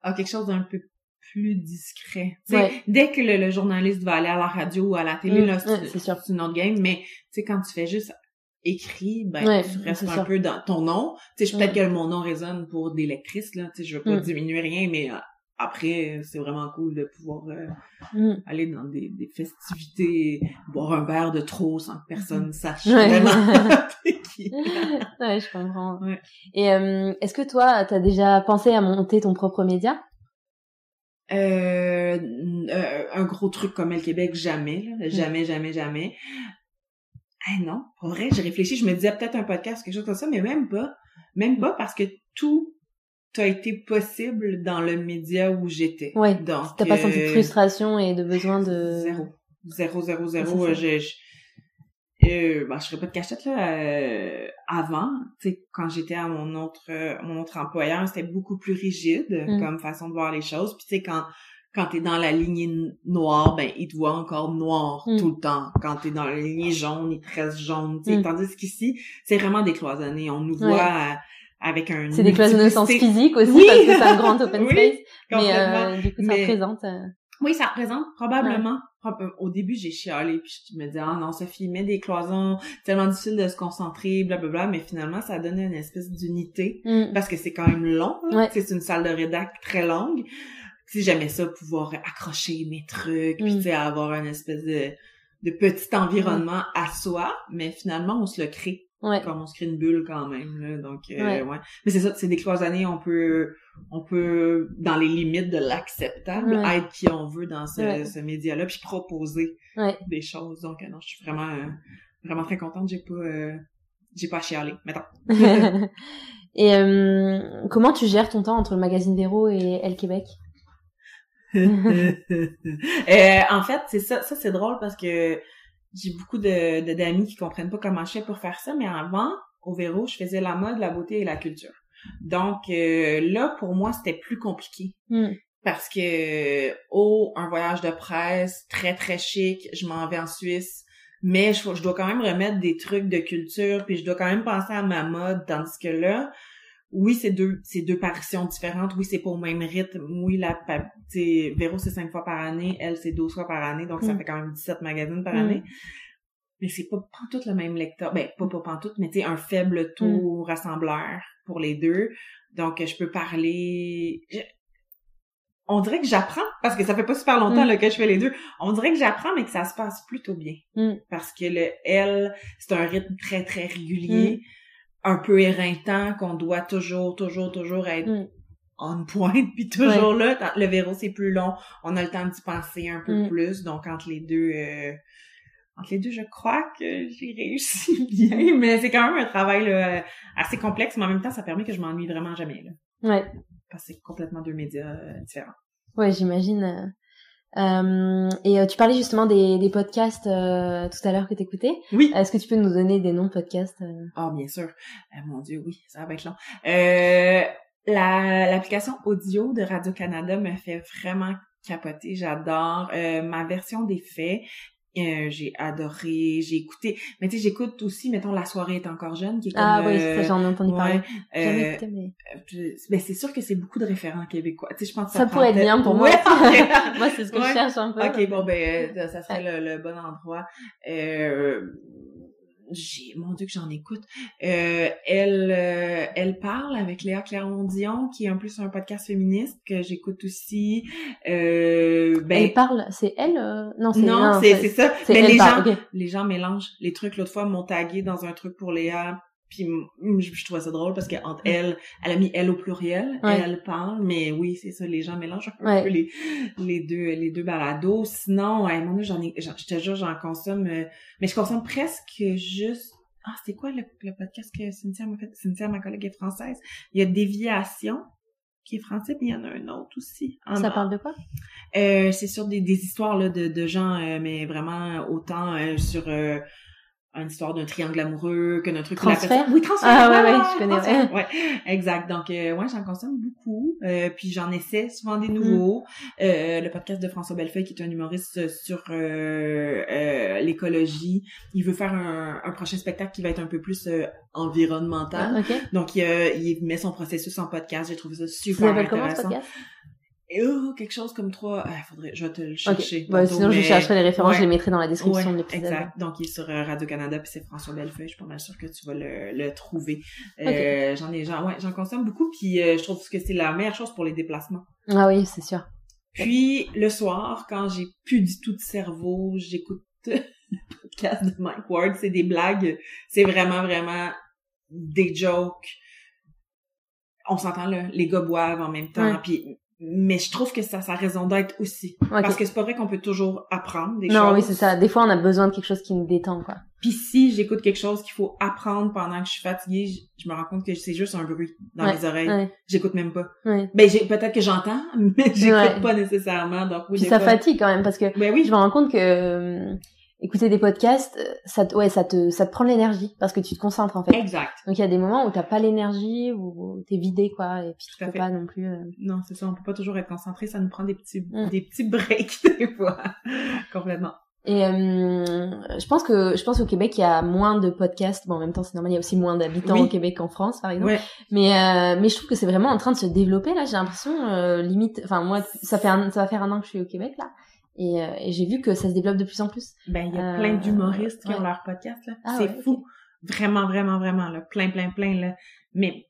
a quelque chose d'un peu plus discret. Ouais. dès que le, le journaliste va aller à la radio ou à la télé, Mm, là, ouais, c'est c'est sûr. c'est une autre game, mais tu sais, quand tu fais juste écrit, ben, Ouais, tu restes un peu dans ton nom. Tu sais, peut-être Mm. que mon nom résonne pour des lectrices, là, tu sais, je veux pas Mm. diminuer rien, mais euh, après, c'est vraiment cool de pouvoir euh, Mm. aller dans des, des festivités, boire un verre de trop sans que personne sache Ouais. (laughs) (laughs) vraiment qui. ouais, je comprends. Ouais. Et euh, est-ce que toi, t'as déjà pensé à monter ton propre média? Euh, euh, un gros truc comme El Québec, jamais, Mm. là. jamais, jamais, jamais. Ah non, pour vrai, j'ai réfléchi, je me disais peut-être un podcast, quelque chose comme ça, mais même pas. Même pas parce que tout a été possible dans le média où j'étais. Ouais. Donc, T'as pas senti de euh, frustration et de besoin de Zéro. Zéro, zéro, zéro. euh, je, je, euh, ben, je ferais pas de cachette, là. euh, avant, tu sais, quand j'étais à mon autre, euh, mon autre employeur, c'était beaucoup plus rigide Mm. comme façon de voir les choses. Puis tu sais, quand, quand t'es dans la lignée noire, ben, il te voit encore noir Mm. tout le temps. Quand t'es dans la lignée jaune, il te reste jaune, tu sais. Mm. Tandis qu'ici, c'est vraiment décloisonné. On nous Ouais. voit euh, avec un C'est des cloisonnées au sens physique aussi, Oui. parce que c'est un grand open Oui, space. mais euh, du coup, ça Mais- représente. euh, Oui, ça représente probablement. Prob- euh, Au début, j'ai chialé puis je me disais ah non Sophie, mets des cloisons, tellement difficile de se concentrer, blablabla. Mais finalement, ça donne une espèce d'unité mm, parce que c'est quand même long. Ouais. C'est une salle de rédac très longue. Si j'aimais ça, pouvoir accrocher mes trucs, puis Mm. tu sais avoir une espèce de de petit environnement à soi, mais finalement on se le crée Ouais. comme on se crée une bulle quand même là. donc euh, Ouais. ouais. mais c'est ça c'est des cloisonnées on peut on peut dans les limites de l'acceptable Ouais. être qui on veut dans ce, Ouais. ce média là puis proposer Ouais. des choses donc euh, non je suis vraiment euh, vraiment très contente j'ai pas euh, j'ai pas chialé mettons (laughs) et euh, comment tu gères ton temps entre le magazine Véro et Elle Québec? (laughs) Euh, en fait, c'est ça, ça c'est drôle parce que j'ai beaucoup de de- d'amis qui comprennent pas comment je fais pour faire ça, mais avant, au Véro, je faisais la mode, la beauté et la culture. Donc euh, là, pour moi, c'était plus compliqué Mm, parce que oh, un voyage de presse très très chic, je m'en vais en Suisse, Mais je, je, dois quand même remettre des trucs de culture, puis je dois quand même penser à ma mode, tandis que là, oui, c'est deux, c'est deux paritions différentes. Oui, c'est pas au même rythme. Oui, la, Véro, c'est cinq fois par année. Elle, c'est 12 fois par année. Donc, ça mm. fait quand même 17 magazines par mm. année. Mais c'est pas tout le même lecteur. Ben, pas, pas tout, mais tu un faible taux mm. rassembleur pour les deux. Donc, je peux parler... On dirait que j'apprends, parce que ça fait pas super longtemps là, que je fais les deux. On dirait que j'apprends, mais que ça se passe plutôt bien. Parce que le elle, c'est un rythme très, très régulier un peu éreintant, qu'on doit toujours, toujours, toujours être mm. on point, (laughs) puis toujours là. Le véro, c'est plus long. On a le temps d'y penser un peu mm. plus. Donc, entre les deux... Euh, entre les deux, je crois que j'ai réussi (laughs) bien, mais c'est quand même un travail assez complexe, mais en même temps, ça permet que je m'ennuie vraiment jamais. Là. Ouais. Parce que c'est complètement deux médias euh, différents. Ouais, j'imagine. Euh, et euh, tu parlais justement des, des podcasts euh, tout à l'heure que t'écoutais. Oui. Est-ce que tu peux nous donner des noms de podcasts Oh, bien sûr. mon Dieu, oui, ça va être long. la l'application audio de Radio Canada me fait vraiment capoter. J'adore ma version des faits. Euh, j'ai adoré, j'ai écouté. Mais tu sais, j'écoute aussi, mettons, La soirée est encore jeune, qui est ah comme... Ah oui, ça, j'en ai entendu parler. Euh, écouté, mais... ben, c'est sûr que c'est beaucoup de référents québécois. Tu sais, je pense que ça, pourrait être bien pour moi. (laughs) (laughs) moi, c'est ce que je cherche un peu. Ok, bon, ben, ça serait le, le, bon endroit. Euh, j'ai mon dieu que j'en écoute. Euh, elle euh, elle parle avec Léa Clermont-Dion qui est en plus un podcast féministe que j'écoute aussi. Euh, ben elle parle c'est elle euh, non c'est non c'est ça. mais les gens les gens mélangent. Les trucs l'autre fois m'ont tagué dans un truc pour Léa puis je, je trouvais ça drôle parce que entre elle, elle a mis elle au pluriel, elle parle, mais oui, c'est ça, les gens mélangent un peu les, les deux les deux balados. Sinon, ouais, moi j'en ai, je te jure, j'en consomme, euh, mais je consomme presque juste. Ah, c'est quoi le, le, podcast que Cynthia m'a fait? Cynthia, ma collègue est française. Il y a Déviation qui est français, puis il y en a un autre aussi. ça parle de quoi? Euh, c'est sur des, des histoires là, de, de gens, euh, mais vraiment autant euh, sur une histoire d'un triangle amoureux, que notre truc transfert? Oui, transfert. Ah ouais, ouais, je connais. Ouais, exact. Donc, euh, ouais, j'en consomme beaucoup. Euh, puis j'en essaie souvent des nouveaux. Mm. Euh, le podcast de François Bellefeuille, qui est un humoriste sur euh, l'écologie, il veut faire un, un, prochain spectacle qui va être un peu plus environnemental. Ah, Donc, il, il met son processus en podcast. J'ai trouvé ça super intéressant. Comment, ce podcast? Oh, quelque chose comme trois. Ah, faudrait, je vais te le chercher. Okay. sinon, je chercherai les références, je les mettrai dans la description de l'épisode. Exact. Donc, il est sur euh, Radio-Canada, puis c'est François Bellefeuille. Je suis pas mal sûre que tu vas le, le trouver. Euh, j'en ai, j'en, ouais, j'en consomme beaucoup, puis euh, je trouve que c'est la meilleure chose pour les déplacements. Ah oui, c'est sûr. Puis, le soir, quand j'ai plus du tout de cerveau, j'écoute (laughs) le podcast de Mike Ward. C'est des blagues. C'est vraiment, vraiment des jokes. On s'entend là, les gars boivent en même temps, puis mais je trouve que ça ça a raison d'être aussi. Parce que c'est pas vrai qu'on peut toujours apprendre des choses non oui c'est ça. Des fois on a besoin de quelque chose qui nous détend quoi. Puis si j'écoute quelque chose qu'il faut apprendre pendant que je suis fatiguée je, me rends compte que c'est juste un bruit dans mes oreilles. j'écoute même pas. Ben j'ai peut-être que j'entends (laughs) mais j'écoute pas nécessairement donc oui puis ça fatigue quand même parce que ben oui. je me rends compte que écouter des podcasts, euh, ça te, ouais, ça te, ça te prend l'énergie parce que tu te concentres en fait. Exact. Donc il y a des moments où t'as pas l'énergie ou t'es vidé quoi et puis tu peux pas non plus. Euh, non, c'est ça, on peut pas toujours être concentré, ça nous prend des petits, mm. des petits breaks (laughs) des fois, complètement. Et euh, je pense que je pense au Québec il y a moins de podcasts. Bon, en même temps c'est normal, il y a aussi moins d'habitants au Québec qu'en France par exemple. Mais euh, mais je trouve que c'est vraiment en train de se développer là. J'ai l'impression euh, limite. Enfin moi ça fait un, ça va faire un an que je suis au Québec là. Et, euh, et j'ai vu que ça se développe de plus en plus. Ben, il y a plein euh, d'humoristes qui ont leur podcast, là. Ah c'est fou. Vraiment, vraiment, vraiment, là. Plein, plein, plein, là. Mais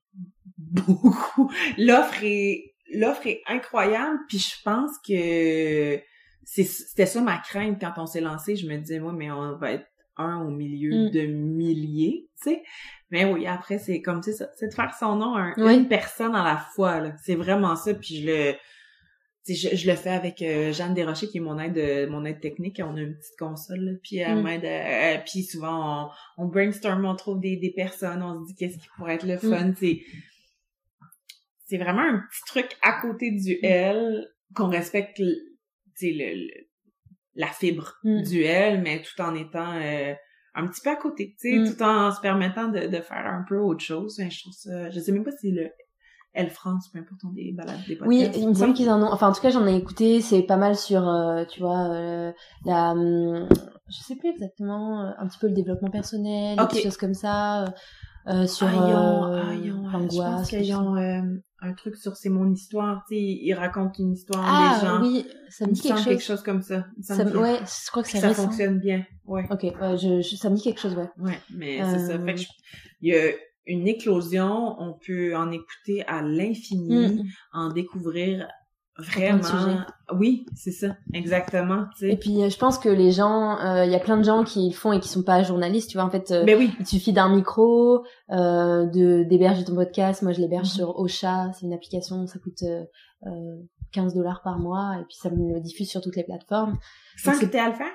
beaucoup. L'offre est, l'offre est incroyable, puis je pense que c'était ça ma crainte quand on s'est lancé. Je me disais, moi, mais on va être un au milieu mm. de milliers, tu sais. Mais oui, après, c'est comme, tu sais, c'est de faire son nom à une personne à la fois, là. C'est vraiment ça, puis je le je, je, le fais avec euh, Jeanne Desrochers qui est mon aide euh, mon aide technique on a une petite console puis elle mm. m'aide euh, puis souvent on, on, brainstorm on trouve des, des personnes on se dit qu'est-ce qui pourrait être le fun mm. c'est c'est vraiment un petit truc à côté du mm. L qu'on respecte le, le, la fibre du L mais tout en étant un petit peu à côté tu sais tout en se permettant de, de faire un peu autre chose je trouve ça je sais même pas si le Elle France, peu importe, des balades, des podcasts. Oui, il me semble qu'ils en ont. Enfin, en tout cas, j'en ai écouté. C'est pas mal sur, euh, tu vois, euh, la. Hum, je sais plus exactement. euh, Un petit peu le développement personnel, Ok. des choses comme ça. sur l'angoisse. un truc sur c'est mon histoire, tu sais, ils racontent une histoire Ah des gens. oui, ça me Il dit quelque chose. quelque chose comme ça. Il Ça me- ouais, je crois que ça fonctionne bien. Ouais. Ok, ouais, je, je- ça me dit quelque chose, ouais. Ouais, mais c'est ça. Fait que je- il y a une éclosion, on peut en écouter à l'infini, Mm. en découvrir vraiment. Oui, c'est ça, exactement. Tu Et puis, euh, je pense que les gens, euh, il y a plein de gens qui le font et qui sont pas journalistes, tu vois. En fait, euh, Ben oui, il suffit d'un micro, euh, de d'héberger ton podcast. Moi, je l'héberge Mhm. sur Ocha. C'est une application, ça coûte euh, euh, 15 dollars par mois et puis ça me le diffuse sur toutes les plateformes. sans que t'aies à le faire?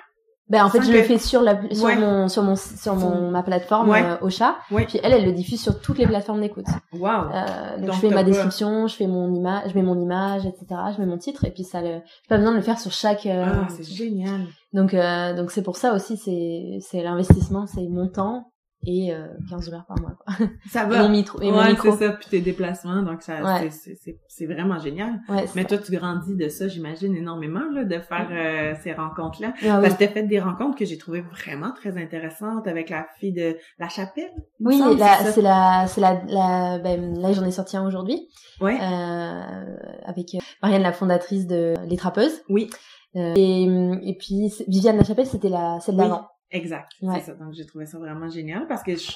Ben en fait, je le fais sur la sur Ouais. mon sur mon sur mon ma plateforme Ouais. euh, Ocha. Ouais. Puis elle, elle le diffuse sur toutes les plateformes d'écoute. Wow. Euh, donc, je fais ma description, je fais mon image, je mets mon image, etc. Je mets mon titre et puis ça le, j'ai pas besoin de le faire sur chaque. euh, Ah, c'est génial. donc euh, donc c'est pour ça aussi c'est c'est l'investissement, c'est mon temps et euh, 15 dollars par mois. Quoi. Ça Et va. mon micro et mon ouais, micro. c'est ça, puis tes déplacements, donc ça, Ouais. c'est- c'est- c'est c'est vraiment génial. Ouais, Mais toi, tu grandis de ça, j'imagine, énormément, là, de faire euh, ces rencontres-là. Ah oui. Parce que t'as fait des rencontres que j'ai trouvées vraiment très intéressantes avec la fille de La Chapelle. Oui, c'est la, c'est la, la, ben, là, j'en ai sorti un aujourd'hui, Ouais. euh, avec euh, Marianne, la fondatrice de Les Trappeuses. Oui. Euh, et, et puis, Viviane Lachapelle, c'était la, celle d'avant. Exact. Ouais. C'est ça. Donc, j'ai trouvé ça vraiment génial parce que je,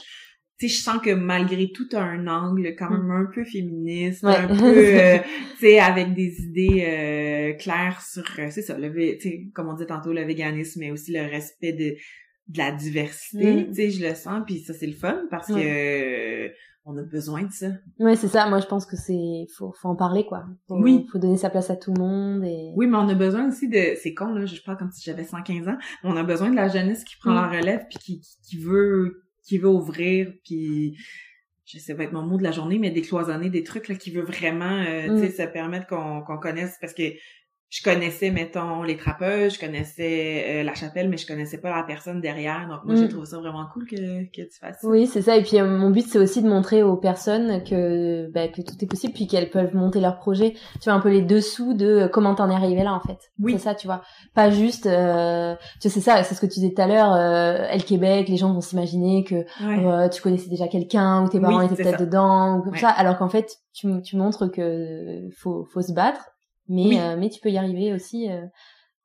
tu sais, je sens que malgré tout t'as un angle quand même un peu féministe, Mm. Ouais. un (laughs) peu, euh, tu sais, avec des idées euh, claires sur, euh, c'est ça, le, tu comme on dit tantôt, le véganisme, mais aussi le respect de, de la diversité. Mm. Tu sais, je le sens, puis ça c'est le fun parce que euh, on a besoin de ça. Ouais, c'est ça. Moi, je pense que c'est, faut, faut en parler, quoi. Faut, Oui. Faut donner sa place à tout le monde et. Oui, mais on a besoin aussi de, c'est con là, je parle comme si j'avais 115 ans, mais on a besoin de la jeunesse qui prend Mm. la relève puis qui, qui, qui veut, qui veut ouvrir puis je sais pas être mon mot de la journée, mais décloisonner des trucs là qui veut vraiment, euh, Mm. tu sais, se permettre qu'on qu'on connaisse parce que je connaissais mettons les trappeuses, je connaissais euh, la chapelle, mais je connaissais pas la personne derrière, donc moi Mm. j'ai trouvé ça vraiment cool que que tu fasses ça. Oui, c'est ça. Et puis euh, mon but, c'est aussi de montrer aux personnes que bah, que tout est possible, puis qu'elles peuvent monter leur projet. Tu vois un peu les dessous de euh, comment t'en es arrivé là, en fait. Oui. C'est ça, tu vois. Pas juste. Euh, tu sais, c'est ça. C'est ce que tu disais tout à l'heure. Euh, El Québec, les gens vont s'imaginer que Ouais. euh, tu connaissais déjà quelqu'un ou tes parents Oui, étaient peut-être dedans ou comme Ouais. ça. Alors qu'en fait, tu tu montres que faut faut se battre, mais Oui. euh, mais tu peux y arriver aussi. euh,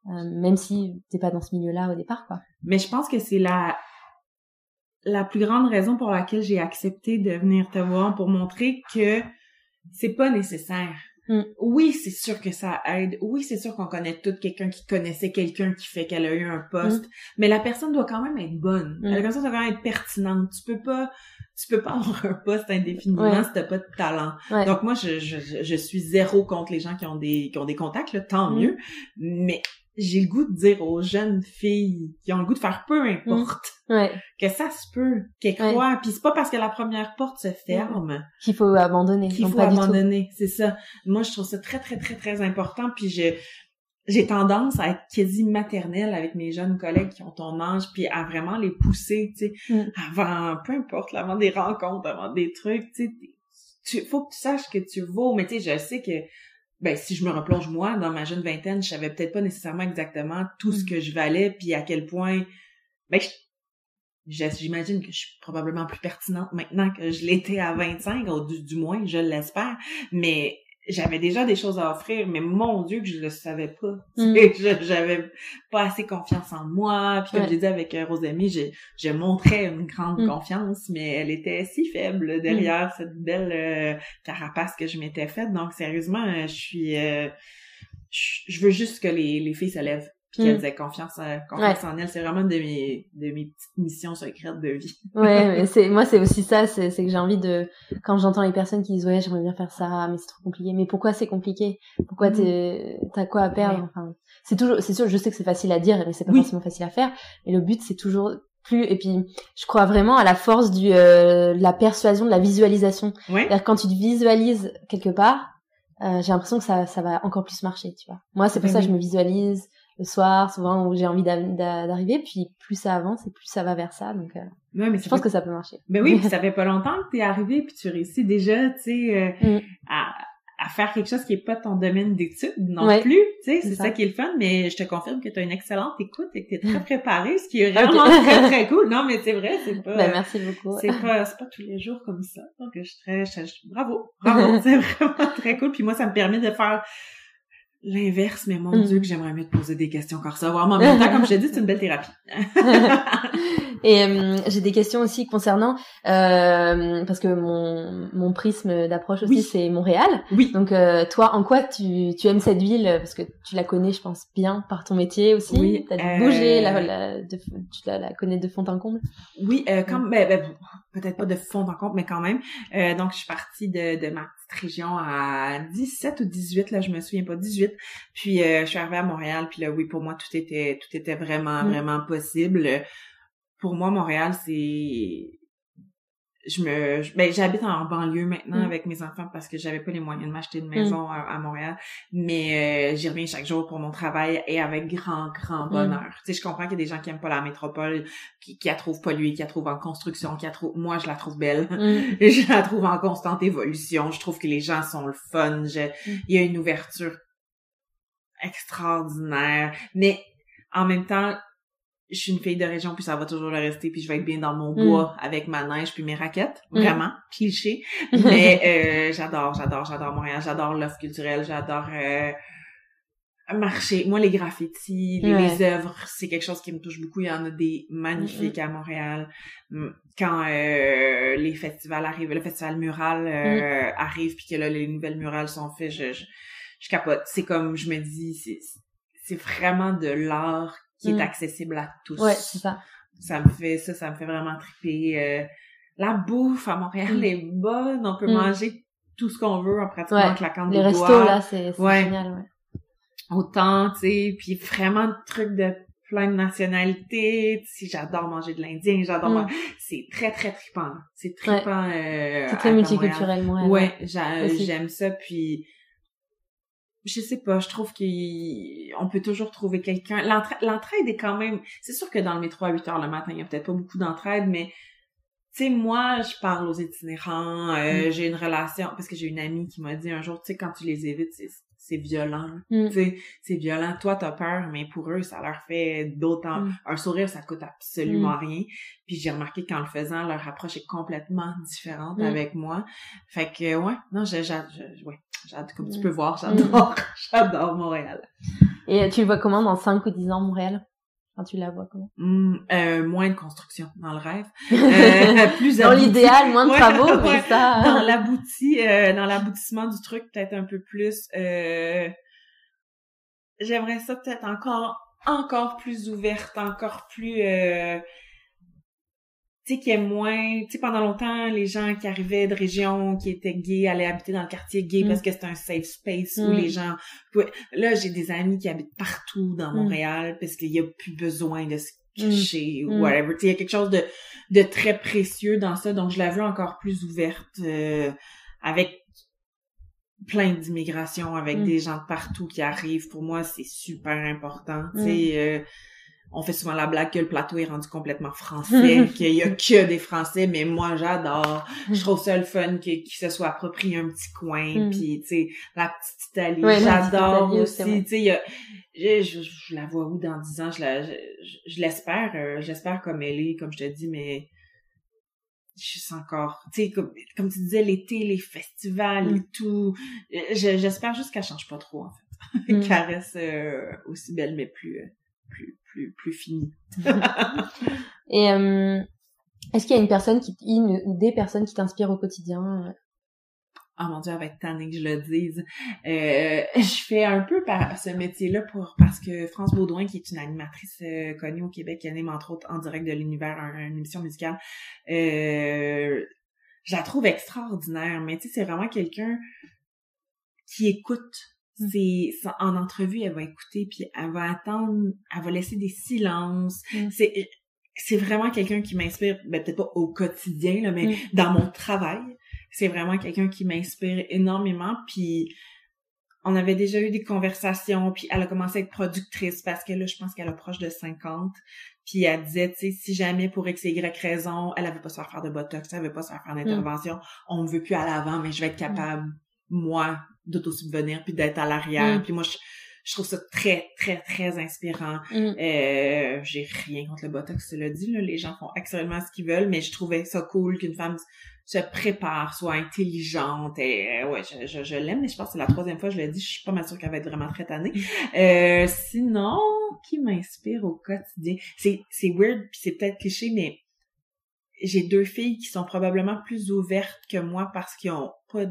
euh, même si t'es pas dans ce milieu-là au départ, quoi. Mais je pense que c'est la la plus grande raison pour laquelle j'ai accepté de venir te voir pour montrer que c'est pas nécessaire. Mm. Oui, c'est sûr que ça aide. Oui, c'est sûr qu'on connaît tout quelqu'un qui connaissait quelqu'un qui fait qu'elle a eu un poste. Mais la personne doit quand même être bonne. Mm. La personne doit quand même être pertinente. Tu peux pas, tu peux pas (laughs) avoir un poste indéfiniment Ouais. si t'as pas de talent. Ouais. Donc moi, je, je, je- suis zéro contre les gens qui ont des, qui ont des contacts, là, tant Mm. mieux. Mais j'ai le goût de dire aux jeunes filles qui ont le goût de faire peu importe ouais. que ça se peut, qu'elles Ouais. croient. Puis c'est pas parce que la première porte se ferme Qu'il faut abandonner. qu'il faut pas abandonner. C'est ça. Moi, je trouve ça très, très, très, très important. Puis je j'ai tendance à être quasi maternelle avec mes jeunes collègues qui ont ton âge, puis à vraiment les pousser, tu sais, Mm. avant, peu importe, avant des rencontres, avant des trucs, tu sais, tu, faut que tu saches que tu vaux, mais tu sais, je sais que, ben, si je me replonge moi, dans ma jeune vingtaine, je savais peut-être pas nécessairement exactement tout ce Mm. que je valais, puis à quel point, ben, je- j'imagine que je suis probablement plus pertinente maintenant que je l'étais à 25, ou du, du moins, je l'espère, mais j'avais déjà des choses à offrir, mais mon Dieu que je le savais pas. Mm. (laughs) J'avais pas assez confiance en moi. Puis comme Ouais. j'ai dit avec euh, Rosemie, je, je montrais une grande Mm. confiance, mais elle était si faible derrière cette belle euh, carapace que je m'étais faite. Donc sérieusement, euh, je suis... euh, je je veux juste que les, les filles se lèvent puis qu'elles Mm. aient confiance, euh, confiance en elles. C'est vraiment de mes, de mes petites missions secrètes de vie. Ouais, mais (laughs) c'est moi c'est aussi ça, c'est c'est que j'ai envie de quand j'entends les personnes qui disent ouais j'aimerais bien faire ça, mais c'est trop compliqué. Mais pourquoi c'est compliqué? Pourquoi Mhm. t'es t'as quoi à perdre? Ouais. Enfin, c'est toujours, c'est sûr, je sais que c'est facile à dire, mais c'est pas Oui. forcément facile à faire. Mais le but c'est toujours plus. Et puis je crois vraiment à la force du euh, de la persuasion, de la visualisation. Ouais. C'est-à-dire quand tu te visualises quelque part, euh, j'ai l'impression que ça ça va encore plus marcher, tu vois. Moi c'est pour ça que oui. je me visualise le soir, souvent où j'ai envie d'arriver. Puis plus ça avance et plus ça va vers ça. Donc, mais je pense que ça peut marcher. Ben oui, (laughs) puis ça fait pas longtemps que t'es arrivé puis tu réussis déjà, tu sais, mm. à à faire quelque chose qui est pas ton domaine d'études non plus, tu sais, c'est ça. qui est le fun, mais je te confirme que tu as une excellente écoute et que tu es très (laughs) préparée, ce qui est vraiment très très cool. Non, mais c'est vrai, c'est pas ben, merci beaucoup. C'est pas c'est pas tous les jours comme ça. Donc je suis très bravo, bravo, (laughs) c'est vraiment très cool puis moi ça me permet de faire l'inverse, mais mon Dieu, mm. que j'aimerais mieux te poser des questions encore ça. Vraiment, en même temps, comme je t'ai dit, c'est une belle thérapie. (laughs) (laughs) Et euh, j'ai des questions aussi concernant euh, parce que mon mon prisme d'approche aussi c'est Montréal. Oui. Donc euh, toi, en quoi tu tu aimes cette ville? Parce que tu la connais, je pense bien par ton métier aussi. Oui. T'as dû bouger, la, la, tu la, la, connais de fond en comble. Oui, euh, comme ben, ben, peut-être pas de fond en comble, mais quand même. donc je suis partie de de ma petite région à 17 ou 18 là, je me souviens pas 18. Puis je suis arrivée à Montréal, puis là oui, pour moi tout était tout était vraiment mm. vraiment possible pour moi, Montréal, c'est je me ben j'habite en banlieue maintenant mm. avec mes enfants parce que j'avais pas les moyens de m'acheter une mm. maison à, Montréal. Mais euh, j'y reviens chaque jour pour mon travail et avec grand grand mm. bonheur. Tu sais je comprends qu'il y a des gens qui aiment pas la métropole qui, qui la trouvent polluée qui la trouvent en construction qui la trouvent moi je la trouve belle. (laughs) Je la trouve en constante évolution. Je trouve que les gens sont le fun. Il y a une ouverture extraordinaire. Mais en même temps je suis une fille de région puis ça va toujours le rester puis je vais être bien dans mon mm. bois avec ma neige puis mes raquettes. Mm. vraiment cliché. (laughs) Mais euh, j'adore j'adore j'adore Montréal j'adore l'offre culturelle j'adore euh, marcher. Moi les graffitis les, œuvres c'est quelque chose qui me touche beaucoup. Il y en a des magnifiques à Montréal. Quand euh, les festivals arrivent le festival mural euh, mm. arrive puis que là les nouvelles murales sont faites je, je, je capote. C'est comme je me dis c'est c'est vraiment de l'art qui est mm. accessible à tous. Ouais, c'est ça. Ça me fait ça, ça me fait vraiment triper. Euh, la bouffe à Montréal mm. est bonne, on peut mm. manger tout ce qu'on veut en pratiquement claquant des Les restos là, c'est génial, ouais. Autant, tu sais, puis vraiment de trucs de plein de nationalités. Si j'adore manger de l'indien, j'adore c'est très très trippant. C'est trippant. Euh, c'est très multiculturel, moi. Ouais, j'aime ça puis je sais pas, je trouve qu'on peut toujours trouver quelqu'un. L'entraide est quand même, c'est sûr que dans le métro à 8 heures le matin, il y a peut-être pas beaucoup d'entraide, mais tu sais, moi, je parle aux itinérants, euh, mm. j'ai une relation, parce que j'ai une amie qui m'a dit un jour, tu sais, quand tu les évites, c'est violent. Mm. Tu sais, c'est violent. Toi, t'as peur, mais pour eux, ça leur fait d'autant... Mm. Un sourire, ça coûte absolument rien. Puis j'ai remarqué qu'en le faisant, leur approche est complètement différente avec moi. Fait que, ouais, non, j'ai... Ouais, comme tu peux voir, j'adore, (laughs) j'adore Montréal. Et tu le vois comment dans 5 ou 10 ans, Montréal? Quand tu la vois comment? Mmh, euh, moins de construction dans le rêve. (laughs) Euh, plus dans l'idéal, moins de travaux, mais ça... Dans l'abouti, euh, dans l'aboutissement du truc, peut-être un peu plus... Euh, j'aimerais ça peut-être encore encore plus ouverte, encore plus euh, tu sais, qu'il y ait moins, tu sais, pendant longtemps, les gens qui arrivaient de régions qui étaient gays allaient habiter dans le quartier gay parce mm. que c'était un safe space où mm. les gens Là, j'ai des amis qui habitent partout dans mm. Montréal parce qu'il y a plus besoin de se cacher ou whatever. Tu sais, il y a quelque chose de, de très précieux dans ça, donc je la veux encore plus ouverte euh, avec plein d'immigration, avec des gens de partout qui arrivent. Pour moi, c'est super important. Tu sais, euh, on fait souvent la blague que le plateau est rendu complètement français, (laughs) qu'il y a que des Français, mais moi j'adore. Je trouve ça le fun qu'ils se soit approprié un petit coin, mm. puis tu sais la petite Italie, j'adore aussi. Tu sais, je, je, la vois où dans dix ans, je la, je, l'espère, euh, j'espère comme elle est, comme je te dis, mais je suis encore, tu sais, comme, comme tu disais, l'été, les festivals et mm. tout. J'espère juste qu'elle change pas trop en fait, (laughs) mm. qu'elle reste euh, aussi belle mais plus, euh, plus plus plus fini. (laughs) Et euh, est-ce qu'il y a une personne qui une ou des personnes qui t'inspirent au quotidien? Oh mon dieu, avec tant que je le dise. Euh, je fais un peu par ce métier-là pour parce que France Baudouin, qui est une animatrice euh, connue au Québec, qui anime entre autres en direct de l'univers une émission musicale, euh, je la trouve extraordinaire. Mais tu sais, c'est vraiment quelqu'un qui écoute. C'est en entrevue elle va écouter puis elle va attendre elle va laisser des silences mm. c'est c'est vraiment quelqu'un qui m'inspire ben, peut-être pas au quotidien là mais mm. dans mon travail c'est vraiment quelqu'un qui m'inspire énormément puis on avait déjà eu des conversations, puis elle a commencé à être productrice parce que là, je pense qu'elle a proche de 50. Puis elle disait, tu sais, si jamais pour X, Y raison, elle avait pas se faire faire de botox, elle avait pas se faire faire d'intervention, mm. on ne veut plus à l'avant, mais je vais être capable, moi, d'auto-subvenir puis d'être à l'arrière. Mm. Puis moi, je, je trouve ça très, très, très inspirant. Mm. Euh, j'ai rien contre le botox, cela dit, là, les gens font actuellement ce qu'ils veulent, mais je trouvais ça cool qu'une femme se prépare, soit intelligente. Et, euh, ouais, je, je, je l'aime, mais je pense que c'est la troisième fois que je l'ai dit. Je suis pas mal sûre qu'elle va être vraiment très tannée. Euh, sinon, qui m'inspire au quotidien? C'est, c'est weird, puis c'est peut-être cliché, mais j'ai deux filles qui sont probablement plus ouvertes que moi parce qu'ils ont pas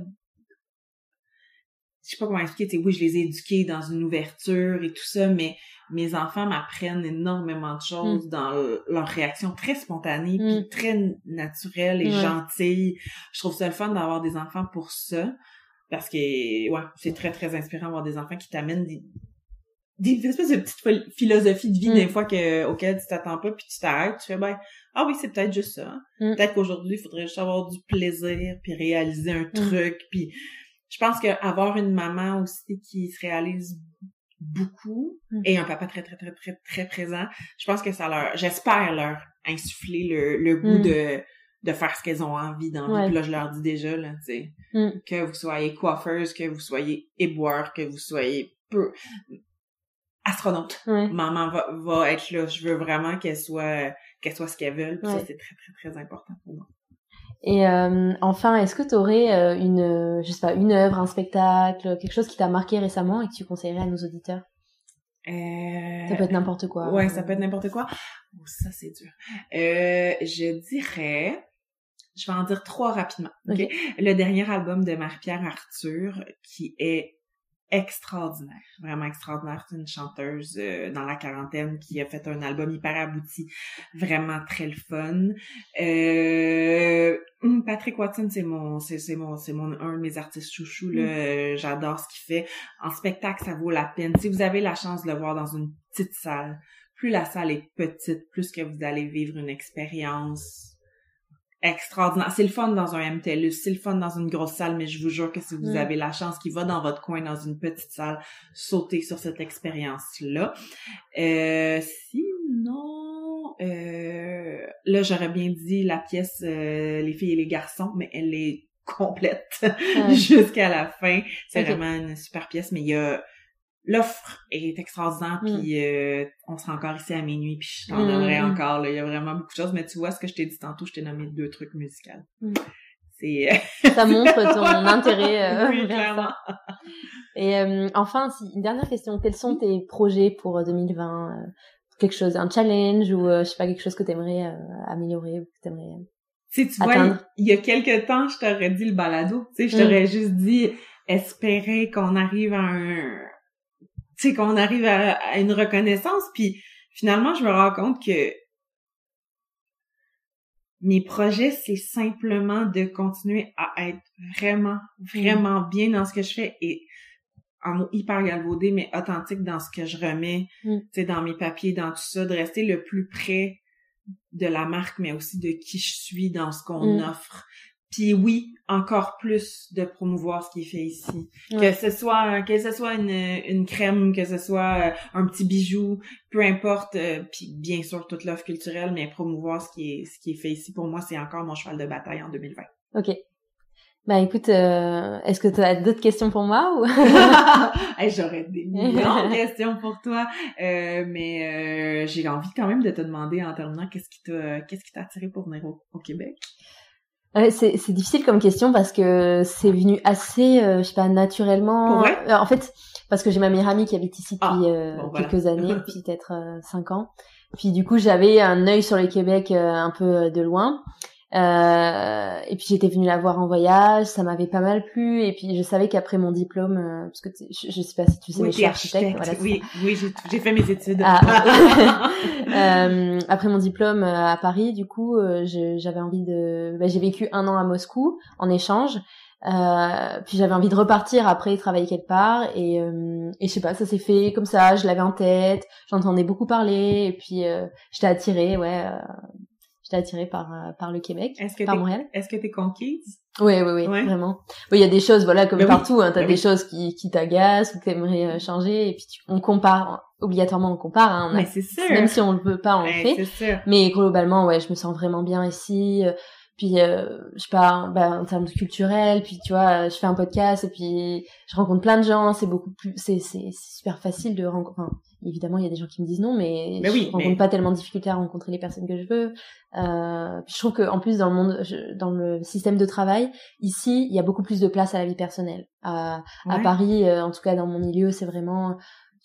je sais pas comment expliquer, oui, je les ai éduqués dans une ouverture et tout ça, mais mes enfants m'apprennent énormément de choses mm. dans leur réaction très spontanée, puis mm. très naturelle et gentille. Je trouve ça le fun d'avoir des enfants pour ça, parce que, ouais, c'est très, très inspirant d'avoir des enfants qui t'amènent des, des espèces de petites philosophies de vie mm. des fois que auxquelles tu t'attends pas puis tu t'arrêtes tu fais ben ah oui c'est peut-être juste ça peut-être qu'aujourd'hui il faudrait juste avoir du plaisir puis réaliser un truc puis je pense que avoir une maman aussi qui se réalise beaucoup mm. et un papa très très très très très présent, je pense que ça leur j'espère leur insuffler le, le goût mm. de de faire ce qu'elles ont envie dans la vie. là, je leur dis déjà, là, tu sais, mm. que vous soyez coiffeuse, que vous soyez éboueur, que vous soyez peu astronaute. Maman va, va être là. Je veux vraiment qu'elle soit qu'elle soit ce qu'elle veut. ça, c'est très, très, très important pour moi. Et euh, enfin, est-ce que tu aurais euh, une, je sais pas, une œuvre, un spectacle, quelque chose qui t'a marqué récemment et que tu conseillerais à nos auditeurs? Euh... Ça peut être n'importe quoi. Ouais, ça peut être n'importe quoi. Oh, ça c'est dur. Euh, je dirais, je vais en dire trois rapidement. Okay? Le dernier album de Marie-Pierre Arthur, qui est extraordinaire, vraiment extraordinaire. C'est une chanteuse euh, dans la quarantaine qui a fait un album hyper abouti, vraiment très le fun. Euh, hum, Patrick Watson, c'est mon, c'est, c'est mon, c'est mon un de mes artistes chouchous là. Mm. Euh, j'adore ce qu'il fait. En spectacle, ça vaut la peine. Si vous avez la chance de le voir dans une petite salle, plus la salle est petite, plus que vous allez vivre une expérience extraordinaire. C'est le fun dans un MTLUS, c'est le fun dans une grosse salle, mais je vous jure que si vous mm. avez la chance qu'il va dans votre coin, dans une petite salle, sauter sur cette expérience-là. Euh, sinon, euh, là, j'aurais bien dit la pièce euh, Les filles et les garçons, mais elle est (laughs) complète jusqu'à la fin. C'est vraiment une super pièce, mais il y a l'offre est extraordinaire mm. puis euh, on sera encore ici à minuit puis je t'en donnerai mm. encore là il y a vraiment beaucoup de choses mais tu vois ce que je t'ai dit tantôt je t'ai nommé deux trucs musicaux mm. c'est (laughs) ça montre ton (laughs) intérêt euh, oui, clairement et euh, enfin une dernière question quels sont tes projets pour 2020 quelque chose un challenge ou je sais pas quelque chose que t'aimerais améliorer ou que t'aimerais tu sais, tu vois, il y a quelques temps, je t'aurais dit le balado. Tu sais, je t'aurais juste dit espérer qu'on arrive à un, tu sais, qu'on arrive à, une reconnaissance, puis finalement, je me rends compte que mes projets, c'est simplement de continuer à être vraiment, vraiment mm. bien dans ce que je fais et en mot hyper galvaudé, mais authentique dans ce que je remets, mm. tu sais, dans mes papiers, dans tout ça, de rester le plus près de la marque, mais aussi de qui je suis dans ce qu'on mm. offre. Puis oui, encore plus de promouvoir ce qui est fait ici. Que ce soit que ce soit une, une crème, que ce soit euh, un petit bijou, peu importe. Euh, puis bien sûr toute l'offre culturelle, mais promouvoir ce qui est ce qui est fait ici pour moi, c'est encore mon cheval de bataille en 2020. Ok. Bah écoute, euh, est-ce que tu as d'autres questions pour moi ou? (laughs) J'aurais des (laughs) millions de questions pour toi, mais j'ai envie quand même de te demander en terminant qu'est-ce qui t'a qu'est-ce qui t'a attiré pour venir au Québec? C'est difficile comme question parce que c'est venu assez, euh, je sais pas, naturellement. Euh, en fait, parce que j'ai ma meilleure amie qui habite ici depuis ah, euh, quelques années, (laughs) peut-être cinq ans. Puis du coup, j'avais un œil sur le Québec un peu de loin. Euh, et puis j'étais venue la voir en voyage, ça m'avait pas mal plu. Et puis je savais qu'après mon diplôme, euh, parce que je, je, sais pas si tu sais, mais je suis architecte. Voilà, oui, oui, j'ai fait mes études. Ah. (laughs) (laughs) euh, après mon diplôme euh, à Paris, du coup, euh, j'avais envie de. Bah, j'ai vécu un an à Moscou en échange. Euh, puis j'avais envie de repartir après travailler quelque part et, et je sais pas ça s'est fait comme ça je l'avais en tête j'entendais beaucoup parler et puis j'étais attirée ouais j'étais attirée par euh, par le Québec, est-ce que par Montréal. Est-ce que t'es conquise? Oui, oui, oui, vraiment. Oui, il y a des choses, voilà, comme Ben oui. partout, hein, t'as Ben des oui. choses qui qui t'agacent ou que t'aimerais euh, changer, et puis tu- on compare, obligatoirement on compare, hein, on a- Mais c'est sûr. même si on le veut pas, on le Ouais, fait. sûr. Mais globalement, ouais, je me sens vraiment bien ici. Puis, euh, je sais pas, bah, en termes culturels, puis tu vois, je fais un podcast et puis je rencontre plein de gens. C'est beaucoup plus, c'est c'est super facile de rencontrer. Enfin, évidemment, il y a des gens qui me disent non, mais, Mais je oui, rencontre mais- pas tellement de difficultés à rencontrer les personnes que je veux. Euh, puis je trouve que en plus dans le monde, je- dans le système de travail, ici, il y a beaucoup plus de place à la vie personnelle. À. Paris, euh, en tout cas dans mon milieu, c'est vraiment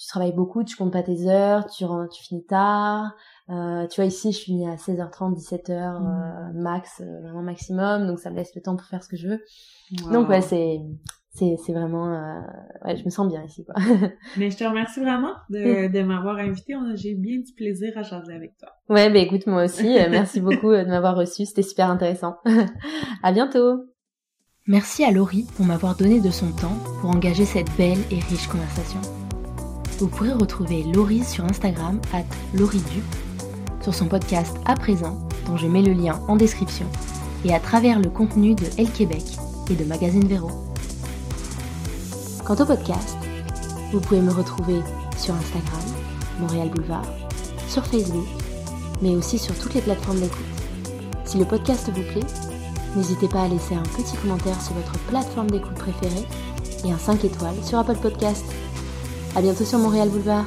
tu travailles beaucoup, tu comptes pas tes heures, tu finis tard. Euh, tu vois ici, je finis à 16h30, 17h Mm. euh, max, euh, vraiment maximum, donc ça me laisse le temps pour faire ce que je veux. Wow. Donc ouais, c'est c'est c'est vraiment euh, ouais, je me sens bien ici quoi. (laughs) Mais je te remercie vraiment de, (laughs) de m'avoir invité. J'ai bien du plaisir à jaser avec toi. ouais, bah écoute moi aussi, euh, (laughs) merci beaucoup euh, de m'avoir reçu, c'était super intéressant. à bientôt. Merci à Laurie pour m'avoir donné de son temps pour engager cette belle et riche conversation. Vous pourrez retrouver Laurie sur Instagram, at LaurieDup, sur son podcast à présent, dont je mets le lien en description, et à travers le contenu de Elle Québec et de Magazine Véro. Quant au podcast, vous pouvez me retrouver sur Instagram, Montréal Boulevard, sur Facebook, mais aussi sur toutes les plateformes d'écoute. Si le podcast vous plaît, n'hésitez pas à laisser un petit commentaire sur votre plateforme d'écoute préférée et un 5 étoiles sur Apple Podcast. À bientôt sur Montréal Boulevard.